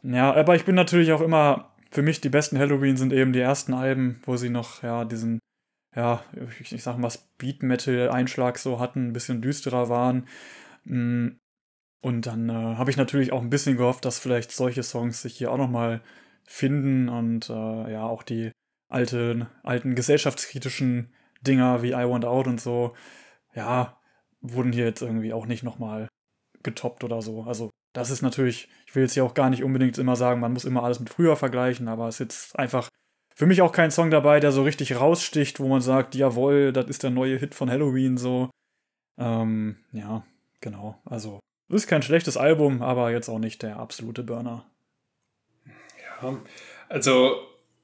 Ja, aber ich bin natürlich auch immer, für mich die besten Halloween sind eben die ersten Alben, wo sie noch, ja, diesen ja, ich, ich sag mal, Speed-Metal-Einschlag so hatten, ein bisschen düsterer waren. Mm, und dann äh, habe ich natürlich auch ein bisschen gehofft, dass vielleicht solche Songs sich hier auch nochmal finden und äh, ja, auch die alten, alten gesellschaftskritischen Dinger wie I Want Out und so, ja, wurden hier jetzt irgendwie auch nicht nochmal getoppt oder so. Also das ist natürlich, ich will jetzt hier auch gar nicht unbedingt immer sagen, man muss immer alles mit früher vergleichen, aber es ist jetzt einfach für mich auch kein Song dabei, der so richtig raussticht, wo man sagt, jawohl, das ist der neue Hit von Halloween so. Ähm, ja, genau. Also ist kein schlechtes Album, aber jetzt auch nicht der absolute Burner. Ja, also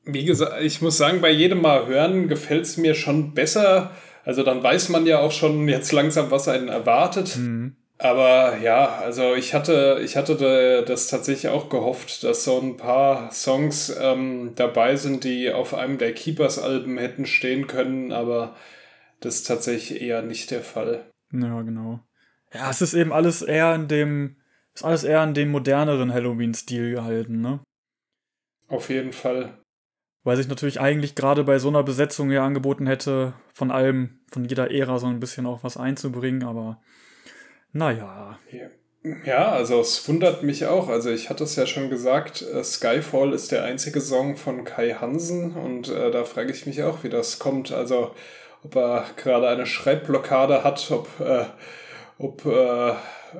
wie gesagt, ich muss sagen, bei jedem Mal hören gefällt es mir schon besser. Also dann weiß man ja auch schon jetzt langsam, was einen erwartet. Mhm. Aber ja, also ich hatte, ich hatte das tatsächlich auch gehofft, dass so ein paar Songs ähm, dabei sind, die auf einem der Keepers-Alben hätten stehen können, aber das ist tatsächlich eher nicht der Fall. Ja, genau. Ja, es ist eben alles eher in dem, ist alles eher in dem moderneren Halloween-Stil gehalten, ne? Auf jeden Fall. Weil sich natürlich eigentlich gerade bei so einer Besetzung ja angeboten hätte, von allem, von jeder Ära so ein bisschen auch was einzubringen, aber naja. Ja, also es wundert mich auch. Also ich hatte es ja schon gesagt, äh, Skyfall ist der einzige Song von Kai Hansen und äh, da frage ich mich auch, wie das kommt. Also ob er gerade eine Schreibblockade hat, ob, äh, ob äh,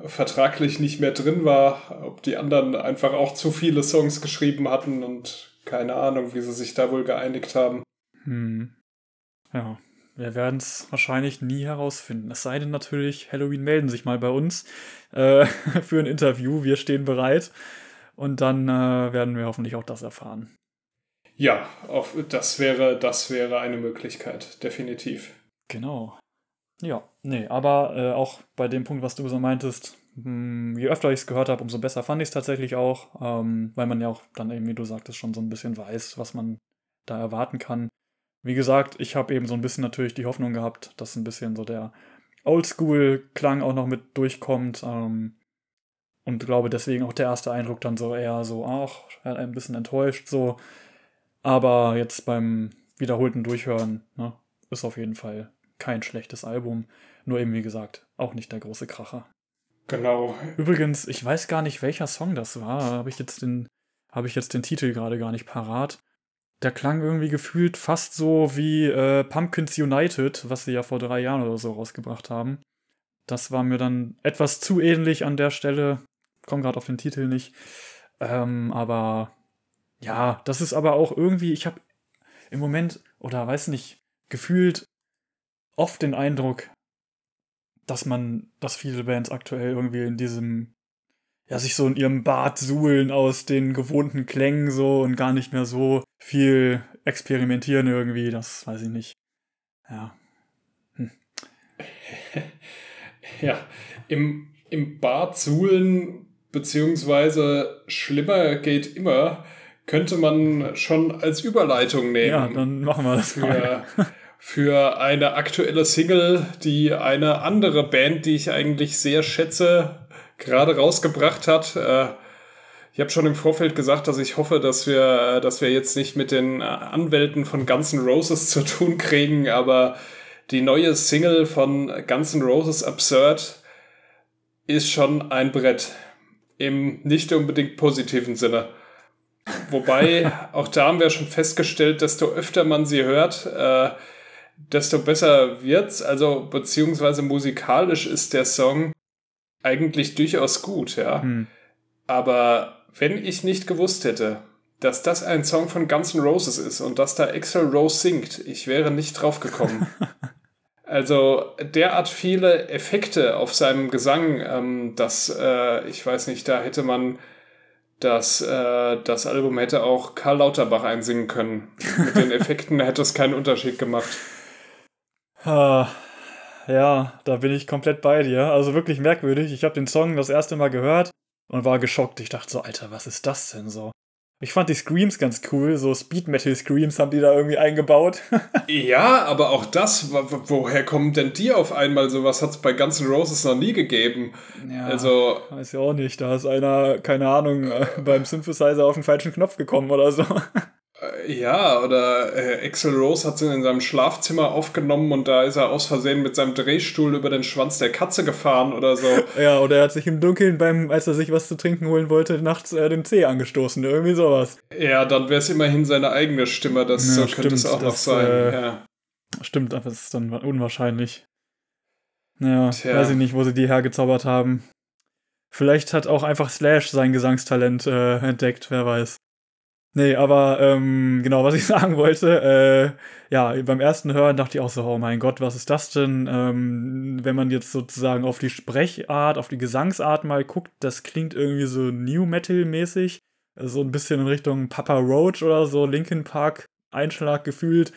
vertraglich nicht mehr drin war, ob die anderen einfach auch zu viele Songs geschrieben hatten und keine Ahnung, wie sie sich da wohl geeinigt haben. Hm. Ja, wir werden es wahrscheinlich nie herausfinden. Es sei denn natürlich, Halloween melden sich mal bei uns äh, für ein Interview. Wir stehen bereit. Und dann äh, werden wir hoffentlich auch das erfahren. Ja, auf, das, wäre, das wäre eine Möglichkeit, definitiv. Genau. Ja, nee, aber äh, auch bei dem Punkt, was du so meintest, je öfter ich es gehört habe, umso besser fand ich es tatsächlich auch, ähm, weil man ja auch dann eben, wie du sagtest, schon so ein bisschen weiß, was man da erwarten kann. Wie gesagt, ich habe eben so ein bisschen natürlich die Hoffnung gehabt, dass ein bisschen so der Oldschool-Klang auch noch mit durchkommt. Ähm, und glaube deswegen auch der erste Eindruck dann so eher so, ach, ein bisschen enttäuscht so. Aber jetzt beim wiederholten Durchhören, ne, ist auf jeden Fall kein schlechtes Album. Nur eben, wie gesagt, auch nicht der große Kracher. Genau. Übrigens, ich weiß gar nicht, welcher Song das war. Habe ich jetzt den, habe ich jetzt den Titel gerade gar nicht parat der klang irgendwie gefühlt fast so wie äh, Pumpkins United, was sie ja vor drei Jahren oder so rausgebracht haben. Das war mir dann etwas zu ähnlich an der Stelle. Komm gerade auf den Titel nicht. Ähm, aber ja, das ist aber auch irgendwie, ich habe im Moment, oder weiß nicht, gefühlt oft den Eindruck, dass man, dass viele Bands aktuell irgendwie in diesem ja, sich so in ihrem Bad suhlen aus den gewohnten Klängen so und gar nicht mehr so viel experimentieren irgendwie, das weiß ich nicht. Ja. Hm. ja, im, im Bad suhlen, beziehungsweise schlimmer geht immer, könnte man schon als Überleitung nehmen. Ja, dann machen wir das für, für eine aktuelle Single, die eine andere Band, die ich eigentlich sehr schätze, gerade rausgebracht hat. Äh, ich habe schon im Vorfeld gesagt, dass ich hoffe, dass wir, dass wir jetzt nicht mit den Anwälten von Guns N' Roses zu tun kriegen, aber die neue Single von Guns N' Roses Absurd ist schon ein Brett. Im nicht unbedingt positiven Sinne. Wobei, auch da haben wir schon festgestellt, desto öfter man sie hört, äh, desto besser wird's. Also, beziehungsweise musikalisch ist der Song eigentlich durchaus gut, ja. Hm. Aber wenn ich nicht gewusst hätte, dass das ein Song von Guns N' Roses ist und dass da Axel Rose singt, ich wäre nicht drauf gekommen. also derart viele Effekte auf seinem Gesang, ähm, dass äh, ich weiß nicht, da hätte man das, äh, das Album hätte auch Karl Lauterbach einsingen können. Mit den Effekten hätte es keinen Unterschied gemacht. Ja, da bin ich komplett bei dir. Also wirklich merkwürdig. Ich habe den Song das erste Mal gehört und war geschockt. Ich dachte so, Alter, was ist das denn so? Ich fand die Screams ganz cool, so Speed Metal Screams haben die da irgendwie eingebaut. ja, aber auch das, woher kommen denn die auf einmal? Sowas hat es bei Guns N' Roses noch nie gegeben. Ja, also, weiß ja auch nicht, da ist einer, keine Ahnung, äh, beim Synthesizer auf den falschen Knopf gekommen oder so. Äh, ja, oder äh, Axel Rose hat sie in seinem Schlafzimmer aufgenommen und da ist er aus Versehen mit seinem Drehstuhl über den Schwanz der Katze gefahren oder so. ja, oder er hat sich im Dunkeln beim, als er sich was zu trinken holen wollte, nachts äh, den Zeh angestoßen, irgendwie sowas. Ja, dann wäre es immerhin seine eigene Stimme, das ja, so stimmt, könnte es auch das, noch sein. Äh, ja. Stimmt, aber es ist dann unwahrscheinlich. Ja, Tja. weiß ich nicht, wo sie die hergezaubert haben. Vielleicht hat auch einfach Slash sein Gesangstalent äh, entdeckt, wer weiß. Nee, aber ähm, genau, was ich sagen wollte, äh, ja, beim ersten Hören dachte ich auch so, oh mein Gott, was ist das denn? Ähm, wenn man jetzt sozusagen auf die Sprechart, auf die Gesangsart mal guckt, das klingt irgendwie so New Metal-mäßig, so ein bisschen in Richtung Papa Roach oder so, Linkin Park Einschlag gefühlt.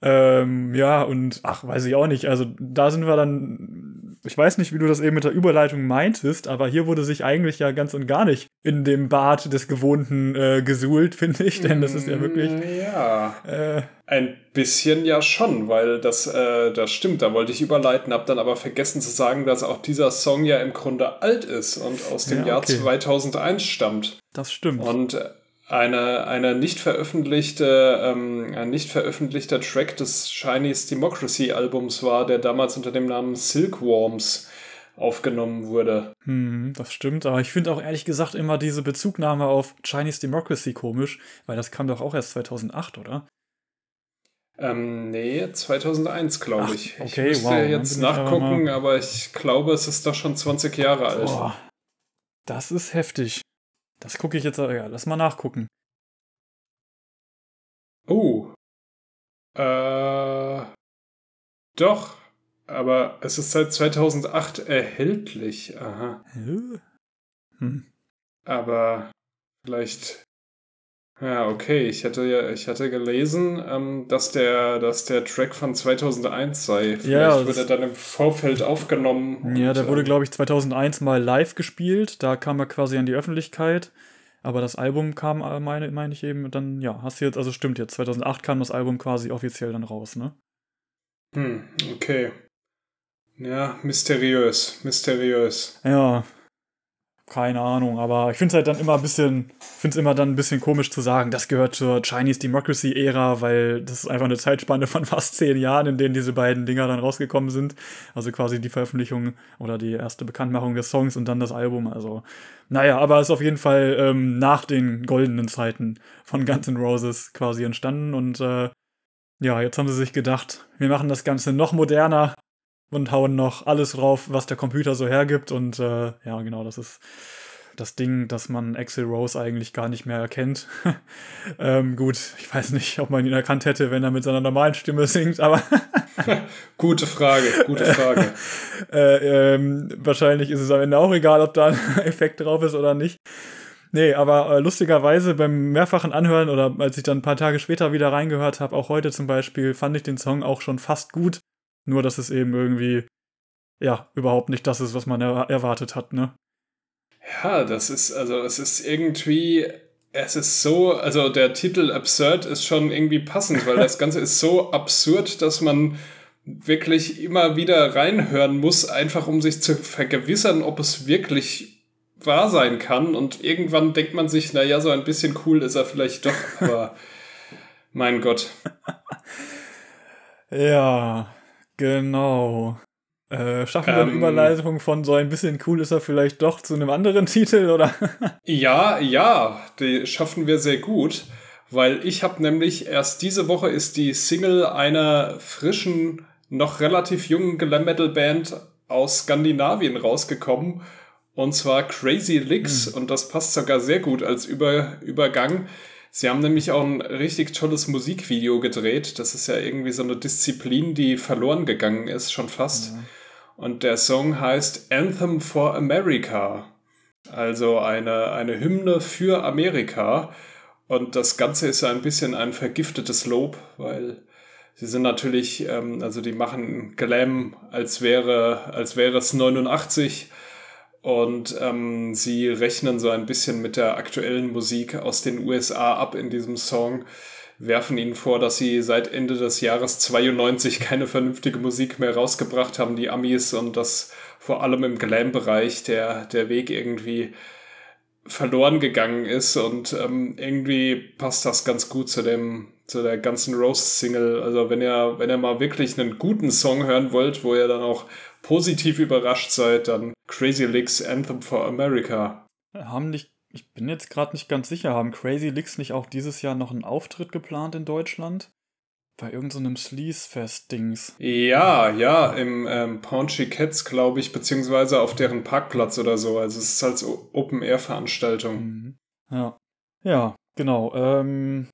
Ähm, ja, und ach, weiß ich auch nicht. Also da sind wir dann, ich weiß nicht, wie du das eben mit der Überleitung meintest, aber hier wurde sich eigentlich ja ganz und gar nicht in dem Bad des Gewohnten äh, gesuhlt, finde ich, denn das ist ja wirklich. Mm, ja. Äh, ein bisschen ja schon, weil das, äh, das stimmt, da wollte ich überleiten, hab dann aber vergessen zu sagen, dass auch dieser Song ja im Grunde alt ist und aus dem ja, okay. Jahr 2001 stammt. Das stimmt. Und äh, eine, eine nicht veröffentlichte, ähm, ein nicht veröffentlichter Track des Chinese Democracy Albums war, der damals unter dem Namen Silkworms aufgenommen wurde. Hm, das stimmt, aber ich finde auch ehrlich gesagt immer diese Bezugnahme auf Chinese Democracy komisch, weil das kam doch auch erst 2008, oder? Ähm, nee, 2001, glaube ich. Okay, ich müsste wow, jetzt nachgucken, aber, aber, ich glaube, es ist doch schon 20 Jahre alt. Boah, das ist heftig. Das gucke ich jetzt, ja, lass mal nachgucken. Oh. Äh. Doch, aber es ist seit 2008 erhältlich. Aha. Hm. Aber vielleicht ja, okay. Ich hätte ja, ich hatte gelesen, ähm, dass der, dass der Track von 2001 sei. Vielleicht ja, wurde er dann im Vorfeld aufgenommen. Ja, der wurde, äh, glaube ich, 2001 mal live gespielt. Da kam er quasi an die Öffentlichkeit. Aber das Album kam, äh, meine, meine ich eben, dann, ja, hast du jetzt, also stimmt jetzt, 2008 kam das Album quasi offiziell dann raus, ne? Hm, okay. Ja, mysteriös, mysteriös. Ja, keine Ahnung, aber ich finde es halt dann immer ein bisschen, finde es immer dann ein bisschen komisch zu sagen, das gehört zur Chinese Democracy Ära, weil das ist einfach eine Zeitspanne von fast zehn Jahren, in denen diese beiden Dinger dann rausgekommen sind. Also quasi die Veröffentlichung oder die erste Bekanntmachung des Songs und dann das Album. Also, naja, aber es ist auf jeden Fall ähm, nach den goldenen Zeiten von Guns N' Roses quasi entstanden und äh, ja, jetzt haben sie sich gedacht, wir machen das Ganze noch moderner, und hauen noch alles drauf, was der Computer so hergibt. Und äh, ja, genau, das ist das Ding, dass man Axel Rose eigentlich gar nicht mehr erkennt. ähm, gut, ich weiß nicht, ob man ihn erkannt hätte, wenn er mit seiner normalen Stimme singt, aber. gute Frage, gute Frage. äh, ähm, wahrscheinlich ist es am Ende auch egal, ob da ein Effekt drauf ist oder nicht. Nee, aber äh, lustigerweise beim mehrfachen Anhören oder als ich dann ein paar Tage später wieder reingehört habe, auch heute zum Beispiel, fand ich den Song auch schon fast gut. Nur, dass es eben irgendwie, ja, überhaupt nicht das ist, was man er erwartet hat, ne? Ja, das ist, also, es ist irgendwie, es ist so, also der Titel Absurd ist schon irgendwie passend, weil das Ganze ist so absurd, dass man wirklich immer wieder reinhören muss, einfach um sich zu vergewissern, ob es wirklich wahr sein kann. Und irgendwann denkt man sich, naja, so ein bisschen cool ist er vielleicht doch, aber mein Gott. Ja, Genau. Äh, schaffen wir ähm, eine Überleitung von so ein bisschen cool ist er vielleicht doch zu einem anderen Titel, oder? ja, ja, die schaffen wir sehr gut, weil ich habe nämlich erst diese Woche ist die Single einer frischen, noch relativ jungen Glam Metal Band aus Skandinavien rausgekommen und zwar Crazy Licks hm. und das passt sogar sehr gut als Über Übergang Sie haben nämlich auch ein richtig tolles Musikvideo gedreht. Das ist ja irgendwie so eine Disziplin, die verloren gegangen ist, schon fast. Mhm. Und der Song heißt Anthem for America. Also eine, eine Hymne für Amerika. Und das Ganze ist ein bisschen ein vergiftetes Lob, weil sie sind natürlich, ähm, also die machen Glam, als wäre, als wäre es 89 und ähm, sie rechnen so ein bisschen mit der aktuellen Musik aus den USA ab in diesem Song, werfen ihnen vor, dass sie seit Ende des Jahres 92 keine vernünftige Musik mehr rausgebracht haben, die Amis, und dass vor allem im Glam-Bereich der, der Weg irgendwie verloren gegangen ist und ähm, irgendwie passt das ganz gut zu dem zu der ganzen Rose Single. Also wenn ihr wenn ihr mal wirklich einen guten Song hören wollt, wo ihr dann auch positiv überrascht seid, dann Crazy Licks Anthem for America. Haben nicht, ich bin jetzt gerade nicht ganz sicher, haben Crazy Licks nicht auch dieses Jahr noch einen Auftritt geplant in Deutschland? Bei irgendeinem so Sleaze-Fest-Dings. Ja, ja, im ähm, Paunchy Cats, glaube ich, beziehungsweise auf deren Parkplatz oder so. Also es ist als Open-Air-Veranstaltung. Mhm. Ja. Ja, genau. Ähm,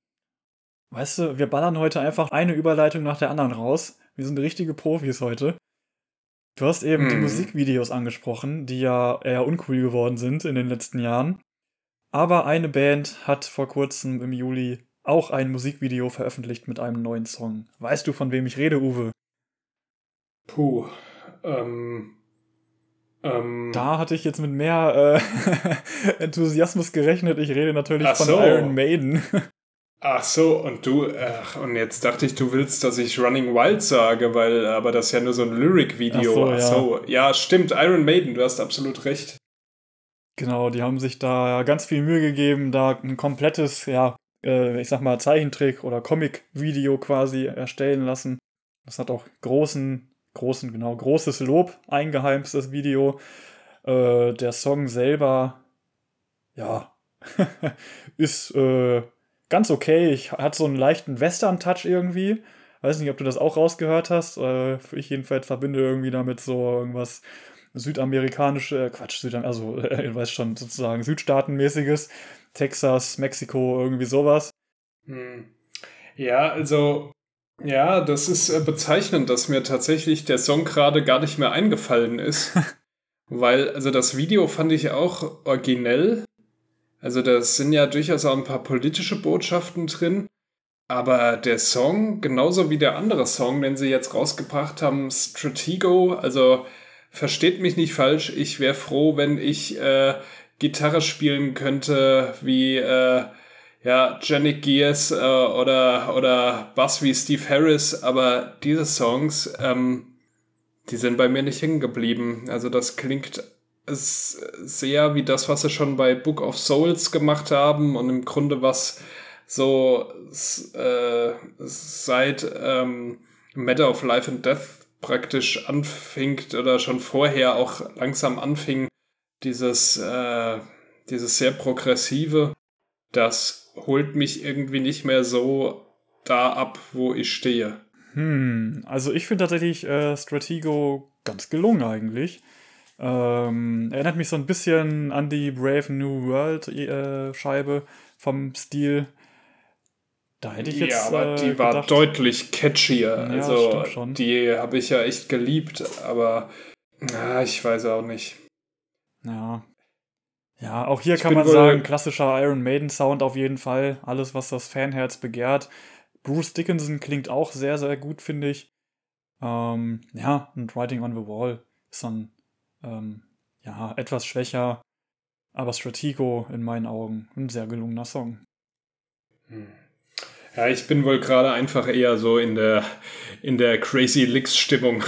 weißt du, wir ballern heute einfach eine Überleitung nach der anderen raus. Wir sind richtige Profis heute. Du hast eben mhm. die Musikvideos angesprochen, die ja eher uncool geworden sind in den letzten Jahren. Aber eine Band hat vor kurzem im Juli auch ein Musikvideo veröffentlicht mit einem neuen Song. Weißt du, von wem ich rede, Uwe? Puh. Ähm, ähm, da hatte ich jetzt mit mehr äh, Enthusiasmus gerechnet. Ich rede natürlich von so. Iron Maiden. Ach so, und du, ach, und jetzt dachte ich, du willst, dass ich Running Wild sage, weil, aber das ist ja nur so ein Lyric-Video. Ach, so, ach so, ja. ja, stimmt, Iron Maiden, du hast absolut recht. Genau, die haben sich da ganz viel Mühe gegeben, da ein komplettes, ja, äh, ich sag mal, Zeichentrick oder Comic-Video quasi erstellen lassen. Das hat auch großen, großen, genau, großes Lob eingeheimst, das Video. Äh, der Song selber, ja, ist äh, ganz okay. Ich hat so einen leichten Western-Touch irgendwie. Weiß nicht, ob du das auch rausgehört hast. Äh, ich jedenfalls verbinde irgendwie damit so irgendwas südamerikanische, äh, Quatsch, Südam also äh, weiß schon, sozusagen Südstaatenmäßiges. Texas, Mexiko, irgendwie sowas. Hm. Ja, also, ja, das ist äh, bezeichnend, dass mir tatsächlich der Song gerade gar nicht mehr eingefallen ist. weil, also das Video fand ich auch originell. Also da sind ja durchaus auch ein paar politische Botschaften drin. Aber der Song, genauso wie der andere Song, den sie jetzt rausgebracht haben, Stratego, also versteht mich nicht falsch, ich wäre froh, wenn ich äh, Gitarre spielen könnte wie äh, ja, Janik Gears äh, oder, oder Bass wie Steve Harris, aber diese Songs, ähm, die sind bei mir nicht hängen geblieben. Also das klingt sehr wie das, was sie schon bei Book of Souls gemacht haben und im Grunde was so äh, seit ähm, Matter of Life and Death praktisch anfängt oder schon vorher auch langsam anfing, dieses, äh, dieses sehr progressive, das holt mich irgendwie nicht mehr so da ab, wo ich stehe. Hm, also ich finde tatsächlich äh, Stratego ganz gelungen eigentlich. Ähm, erinnert mich so ein bisschen an die Brave New World äh, Scheibe vom Stil. Da hätte ich jetzt. Ja, aber äh, die gedacht, war deutlich catchier. Ja, also die habe ich ja echt geliebt, aber na, ich weiß auch nicht. Ja. Ja, auch hier ich kann man sagen, klassischer Iron Maiden Sound auf jeden Fall. Alles, was das Fanherz begehrt. Bruce Dickinson klingt auch sehr, sehr gut, finde ich. Ähm, ja, und Writing on the Wall ist dann ähm, ja, etwas schwächer, aber Stratego in meinen Augen ein sehr gelungener Song. Hm. Ja, ich bin wohl gerade einfach eher so in der, in der Crazy Licks-Stimmung.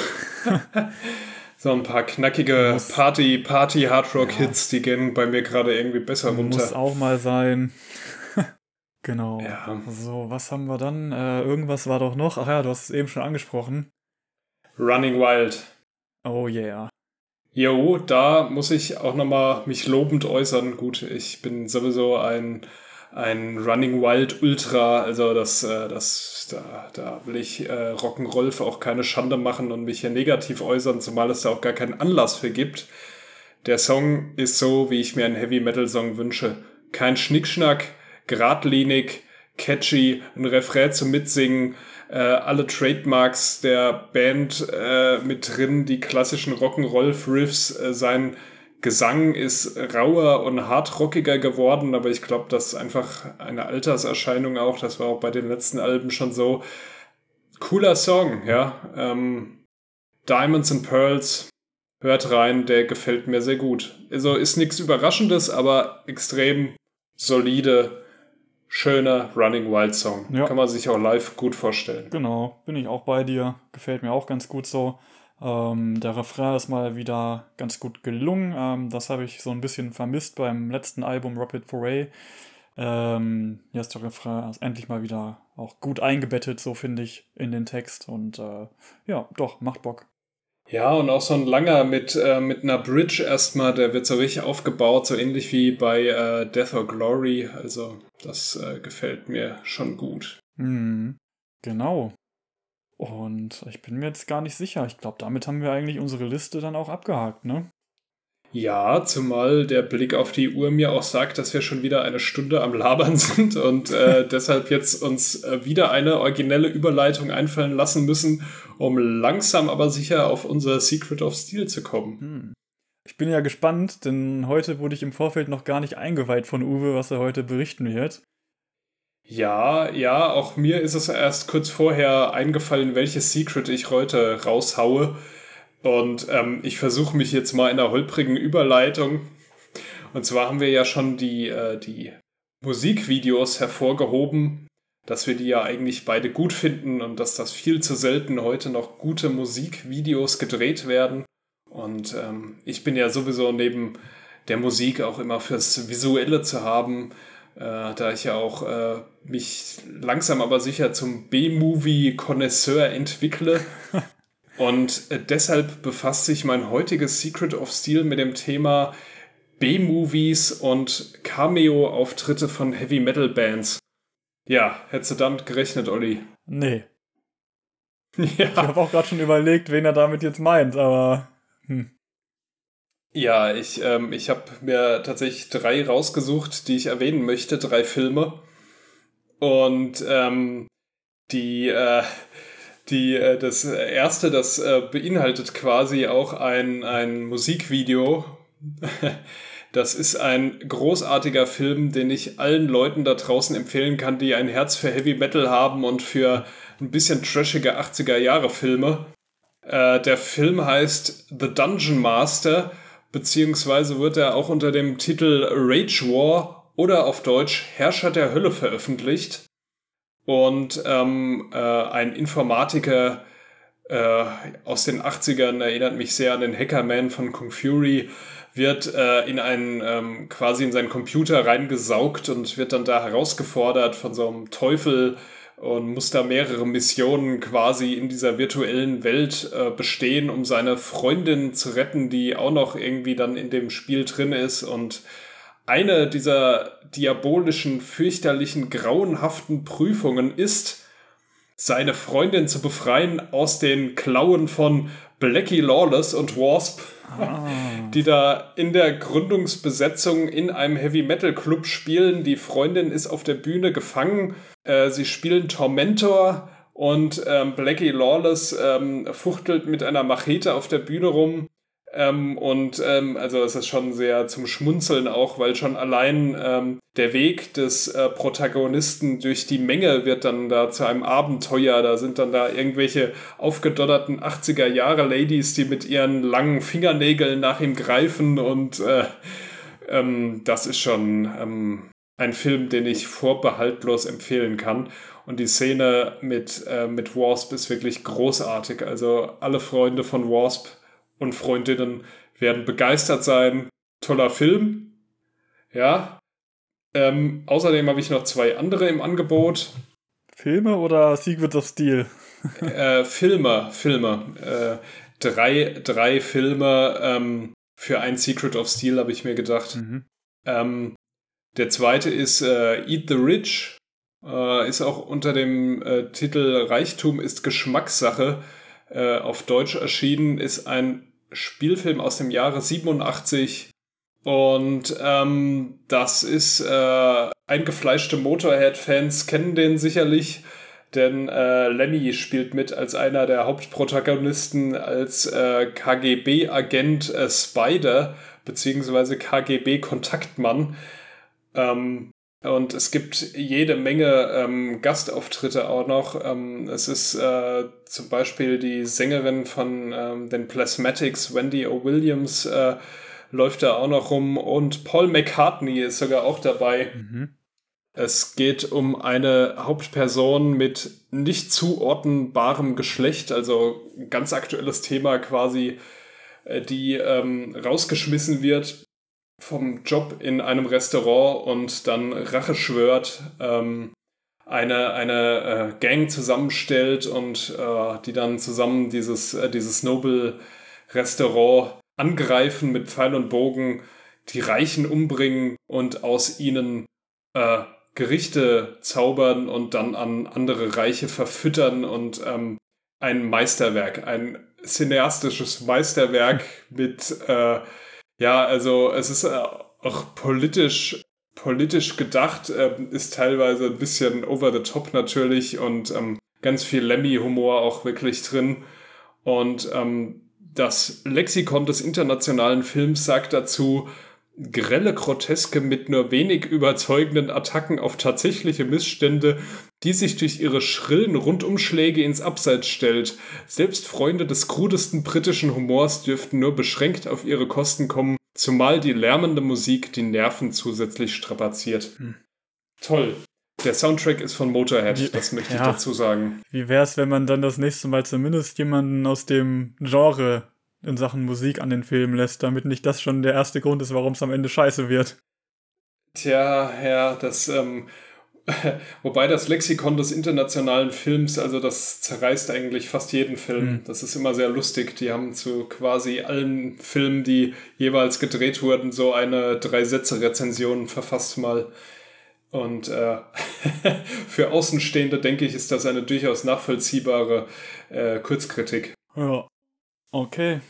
so ein paar knackige Party, Party, Hardrock-Hits, ja. die gehen bei mir gerade irgendwie besser runter. Muss auch mal sein. genau. Ja. So, was haben wir dann? Äh, irgendwas war doch noch. Ach ja, du hast es eben schon angesprochen. Running Wild. Oh yeah. Jo, da muss ich auch nochmal mich lobend äußern. Gut, ich bin sowieso ein, ein Running Wild Ultra, also das, äh, das, da, da will ich äh, Rock'n'Roll auch keine Schande machen und mich hier negativ äußern, zumal es da auch gar keinen Anlass für gibt. Der Song ist so, wie ich mir einen Heavy Metal Song wünsche. Kein Schnickschnack, geradlinig, catchy, ein Refrain zum Mitsingen, äh, alle Trademarks der Band äh, mit drin, die klassischen Rock'n'Roll-Riffs. Äh, sein Gesang ist rauer und hardrockiger geworden, aber ich glaube, das ist einfach eine Alterserscheinung auch. Das war auch bei den letzten Alben schon so. Cooler Song, ja. Ähm, Diamonds and Pearls, hört rein, der gefällt mir sehr gut. Also ist nichts Überraschendes, aber extrem solide schöner Running Wild Song. Ja. Kann man sich auch live gut vorstellen. Genau, bin ich auch bei dir. Gefällt mir auch ganz gut so. Ähm, der Refrain ist mal wieder ganz gut gelungen. Ähm, das habe ich so ein bisschen vermisst beim letzten Album Rapid Foray. Ähm, hier ist der Refrain endlich mal wieder auch gut eingebettet, so finde ich, in den Text. Und äh, ja, doch, macht Bock. Ja, und auch so ein langer mit, äh, mit einer Bridge erstmal, der wird so richtig aufgebaut, so ähnlich wie bei äh, Death or Glory. Also, das äh, gefällt mir schon gut. Mhm. Genau. Und ich bin mir jetzt gar nicht sicher. Ich glaube, damit haben wir eigentlich unsere Liste dann auch abgehakt, ne? Ja, zumal der Blick auf die Uhr mir auch sagt, dass wir schon wieder eine Stunde am Labern sind und äh, deshalb jetzt uns äh, wieder eine originelle Überleitung einfallen lassen müssen, um langsam aber sicher auf unser Secret of Steel zu kommen. Hm. Ich bin ja gespannt, denn heute wurde ich im Vorfeld noch gar nicht eingeweiht von Uwe, was er heute berichten wird. Ja, ja, auch mir ist es erst kurz vorher eingefallen, welches Secret ich heute raushaue. Und ähm, ich versuche mich jetzt mal in einer holprigen Überleitung. Und zwar haben wir ja schon die, äh, die Musikvideos hervorgehoben, dass wir die ja eigentlich beide gut finden und dass das viel zu selten heute noch gute Musikvideos gedreht werden. Und ähm, ich bin ja sowieso neben der Musik auch immer fürs Visuelle zu haben, äh, da ich ja auch äh, mich langsam aber sicher zum B-Movie-Konnoisseur entwickle. Und äh, deshalb befasst sich mein heutiges Secret of Steel mit dem Thema B-Movies und Cameo-Auftritte von Heavy Metal Bands. Ja, hättest du damit gerechnet, Olli? Nee. Ja. Ich habe auch gerade schon überlegt, wen er damit jetzt meint, aber. Hm. Ja, ich, ähm, ich habe mir tatsächlich drei rausgesucht, die ich erwähnen möchte, drei Filme. Und ähm, die, äh, die, äh, das erste, das äh, beinhaltet quasi auch ein, ein Musikvideo. Das ist ein großartiger Film, den ich allen Leuten da draußen empfehlen kann, die ein Herz für Heavy Metal haben und für ein bisschen trashige 80er Jahre Filme. Äh, der Film heißt The Dungeon Master, beziehungsweise wird er auch unter dem Titel Rage War oder auf Deutsch Herrscher der Hölle veröffentlicht. Und ähm, äh, ein Informatiker äh, aus den 80ern erinnert mich sehr an den Hackerman von Kung Fury, wird äh, in einen ähm, quasi in seinen Computer reingesaugt und wird dann da herausgefordert von so einem Teufel und muss da mehrere Missionen quasi in dieser virtuellen Welt äh, bestehen, um seine Freundin zu retten, die auch noch irgendwie dann in dem Spiel drin ist. Und eine dieser diabolischen, fürchterlichen, grauenhaften Prüfungen ist, seine Freundin zu befreien aus den Klauen von Blackie Lawless und Wasp, ah. die da in der Gründungsbesetzung in einem Heavy Metal Club spielen. Die Freundin ist auf der Bühne gefangen. Äh, sie spielen Tormentor und ähm, Blackie Lawless ähm, fuchtelt mit einer Machete auf der Bühne rum. Ähm, und ähm, also es ist schon sehr zum Schmunzeln auch, weil schon allein ähm, der Weg des äh, Protagonisten durch die Menge wird dann da zu einem Abenteuer. Da sind dann da irgendwelche aufgedonnerten 80er Jahre Ladies, die mit ihren langen Fingernägeln nach ihm greifen und äh, ähm, das ist schon ähm, ein Film, den ich vorbehaltlos empfehlen kann. Und die Szene mit, äh, mit Wasp ist wirklich großartig. Also alle Freunde von Wasp und Freundinnen werden begeistert sein. Toller Film. Ja. Ähm, außerdem habe ich noch zwei andere im Angebot. Filme oder Secrets of Steel? äh, Filme, Filme. Äh, drei, drei Filme ähm, für ein Secret of Steel habe ich mir gedacht. Mhm. Ähm, der zweite ist äh, Eat the Rich. Äh, ist auch unter dem äh, Titel Reichtum ist Geschmackssache äh, auf Deutsch erschienen, ist ein Spielfilm aus dem Jahre 87. Und ähm, das ist äh, eingefleischte Motorhead-Fans kennen den sicherlich, denn äh, Lemmy spielt mit als einer der Hauptprotagonisten als äh, KGB-Agent äh, Spider beziehungsweise KGB-Kontaktmann. Ähm, und es gibt jede Menge ähm, Gastauftritte auch noch. Ähm, es ist äh, zum Beispiel die Sängerin von ähm, den Plasmatics, Wendy O'Williams, äh, läuft da auch noch rum. Und Paul McCartney ist sogar auch dabei. Mhm. Es geht um eine Hauptperson mit nicht zuordnenbarem Geschlecht, also ganz aktuelles Thema quasi, äh, die ähm, rausgeschmissen wird vom Job in einem Restaurant und dann Rache schwört, ähm, eine, eine äh, Gang zusammenstellt und äh, die dann zusammen dieses, äh, dieses Noble-Restaurant angreifen mit Pfeil und Bogen, die Reichen umbringen und aus ihnen äh, Gerichte zaubern und dann an andere Reiche verfüttern und ähm, ein Meisterwerk, ein cineastisches Meisterwerk mit, äh, ja, also es ist äh, auch politisch, politisch gedacht, äh, ist teilweise ein bisschen over the top natürlich und ähm, ganz viel Lemmy-Humor auch wirklich drin. Und ähm, das Lexikon des internationalen Films sagt dazu, grelle Groteske mit nur wenig überzeugenden Attacken auf tatsächliche Missstände, die sich durch ihre schrillen Rundumschläge ins Abseits stellt. Selbst Freunde des krudesten britischen Humors dürften nur beschränkt auf ihre Kosten kommen, zumal die lärmende Musik die Nerven zusätzlich strapaziert. Hm. Toll. Der Soundtrack ist von Motorhead, das möchte ja. ich dazu sagen. Wie wäre es, wenn man dann das nächste Mal zumindest jemanden aus dem Genre in Sachen Musik an den Film lässt, damit nicht das schon der erste Grund ist, warum es am Ende scheiße wird? Tja, ja, das, ähm, wobei das Lexikon des internationalen Films, also das zerreißt eigentlich fast jeden Film. Mhm. Das ist immer sehr lustig. Die haben zu quasi allen Filmen, die jeweils gedreht wurden, so eine Drei-Sätze-Rezension verfasst mal. Und äh, für Außenstehende, denke ich, ist das eine durchaus nachvollziehbare äh, Kurzkritik. Ja. Okay.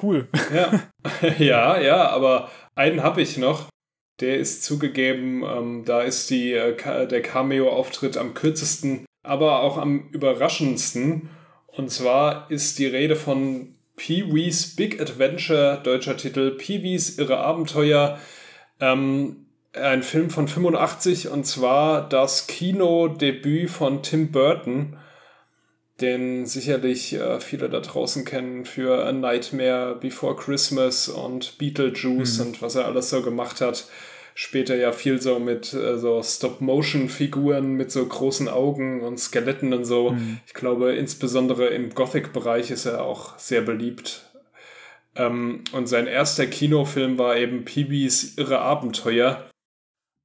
Cool. Ja, ja, ja aber einen habe ich noch. Der ist zugegeben, ähm, da ist die, äh, der Cameo-Auftritt am kürzesten, aber auch am überraschendsten. Und zwar ist die Rede von Pee-Wee's Big Adventure, deutscher Titel, Pee-Wee's Irre Abenteuer. Ähm, ein Film von 85 und zwar das Kinodebüt von Tim Burton, den sicherlich äh, viele da draußen kennen für A Nightmare Before Christmas und Beetlejuice mhm. und was er alles so gemacht hat. Später ja viel so mit äh, so Stop-Motion-Figuren mit so großen Augen und Skeletten und so. Mhm. Ich glaube, insbesondere im Gothic-Bereich ist er auch sehr beliebt. Ähm, und sein erster Kinofilm war eben Peewees Irre Abenteuer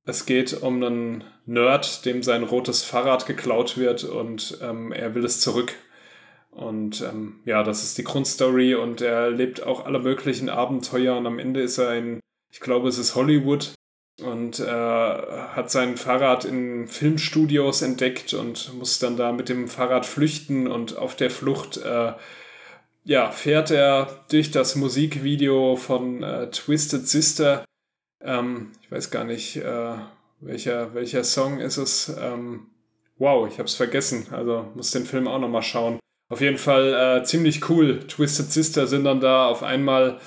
es geht um einen Nerd, dem sein rotes Fahrrad geklaut wird und ähm, er will es zurück. Und ähm, ja, das ist die Grundstory und er lebt auch alle möglichen Abenteuer und am Ende ist er in, ich glaube, es ist Hollywood und äh, hat sein Fahrrad in Filmstudios entdeckt und muss dann da mit dem Fahrrad flüchten und auf der Flucht äh, ja, fährt er durch das Musikvideo von äh, Twisted Sister ähm, ich weiß gar nicht, äh, welcher, welcher Song ist es. Ähm, wow, ich habe es vergessen. Also muss den Film auch nochmal schauen. Auf jeden Fall äh, ziemlich cool. Twisted Sister sind dann da auf einmal.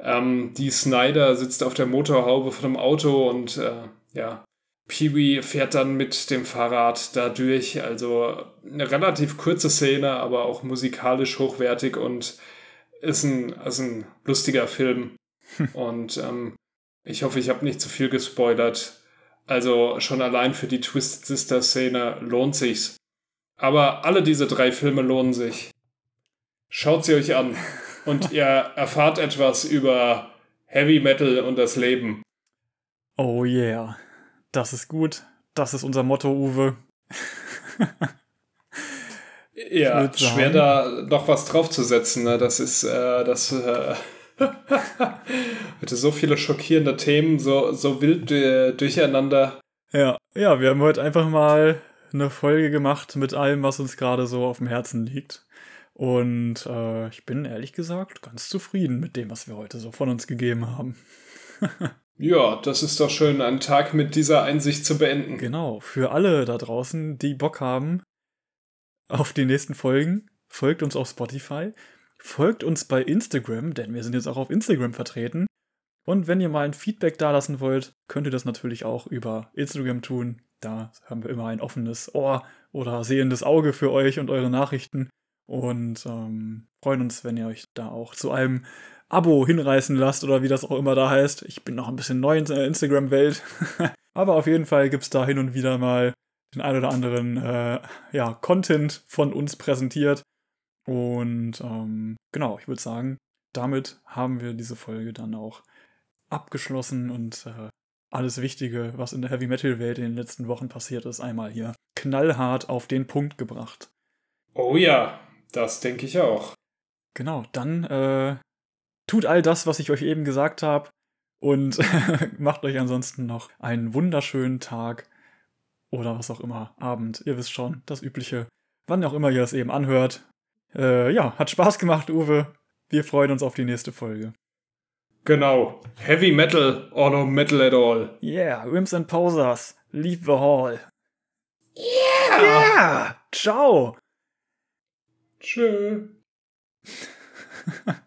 Ähm, die Snyder sitzt auf der Motorhaube von einem Auto und äh, ja, Pee-Wee fährt dann mit dem Fahrrad da durch. Also eine relativ kurze Szene, aber auch musikalisch hochwertig und ist ein, ist ein lustiger Film. und ähm, ich hoffe, ich habe nicht zu viel gespoilert. Also schon allein für die Twisted Sister Szene lohnt sich's. Aber alle diese drei Filme lohnen sich. Schaut sie euch an und ihr erfahrt etwas über Heavy Metal und das Leben. Oh yeah. Das ist gut. Das ist unser Motto, Uwe. ja, schwer da noch was draufzusetzen. Ne? Das ist äh, das. Äh heute so viele schockierende Themen, so, so wild äh, durcheinander. Ja, ja, wir haben heute einfach mal eine Folge gemacht mit allem, was uns gerade so auf dem Herzen liegt. Und äh, ich bin ehrlich gesagt ganz zufrieden mit dem, was wir heute so von uns gegeben haben. ja, das ist doch schön, einen Tag mit dieser Einsicht zu beenden. Genau, für alle da draußen, die Bock haben auf die nächsten Folgen, folgt uns auf Spotify Folgt uns bei Instagram, denn wir sind jetzt auch auf Instagram vertreten. Und wenn ihr mal ein Feedback dalassen wollt, könnt ihr das natürlich auch über Instagram tun. Da haben wir immer ein offenes Ohr oder sehendes Auge für euch und eure Nachrichten. Und ähm, freuen uns, wenn ihr euch da auch zu einem Abo hinreißen lasst oder wie das auch immer da heißt. Ich bin noch ein bisschen neu in der Instagram-Welt. Aber auf jeden Fall gibt es da hin und wieder mal den ein oder anderen äh, ja, Content von uns präsentiert. Und ähm, genau, ich würde sagen, damit haben wir diese Folge dann auch abgeschlossen und äh, alles Wichtige, was in der Heavy Metal Welt in den letzten Wochen passiert ist, einmal hier knallhart auf den Punkt gebracht. Oh ja, das denke ich auch. Genau, dann äh, tut all das, was ich euch eben gesagt habe und macht euch ansonsten noch einen wunderschönen Tag oder was auch immer, Abend. Ihr wisst schon, das übliche, wann auch immer ihr es eben anhört. Äh, ja, hat Spaß gemacht, Uwe. Wir freuen uns auf die nächste Folge. Genau. Heavy Metal or no metal at all. Yeah, Rims and Posers. Leave the hall. Yeah! Yeah! Ciao! Tschö.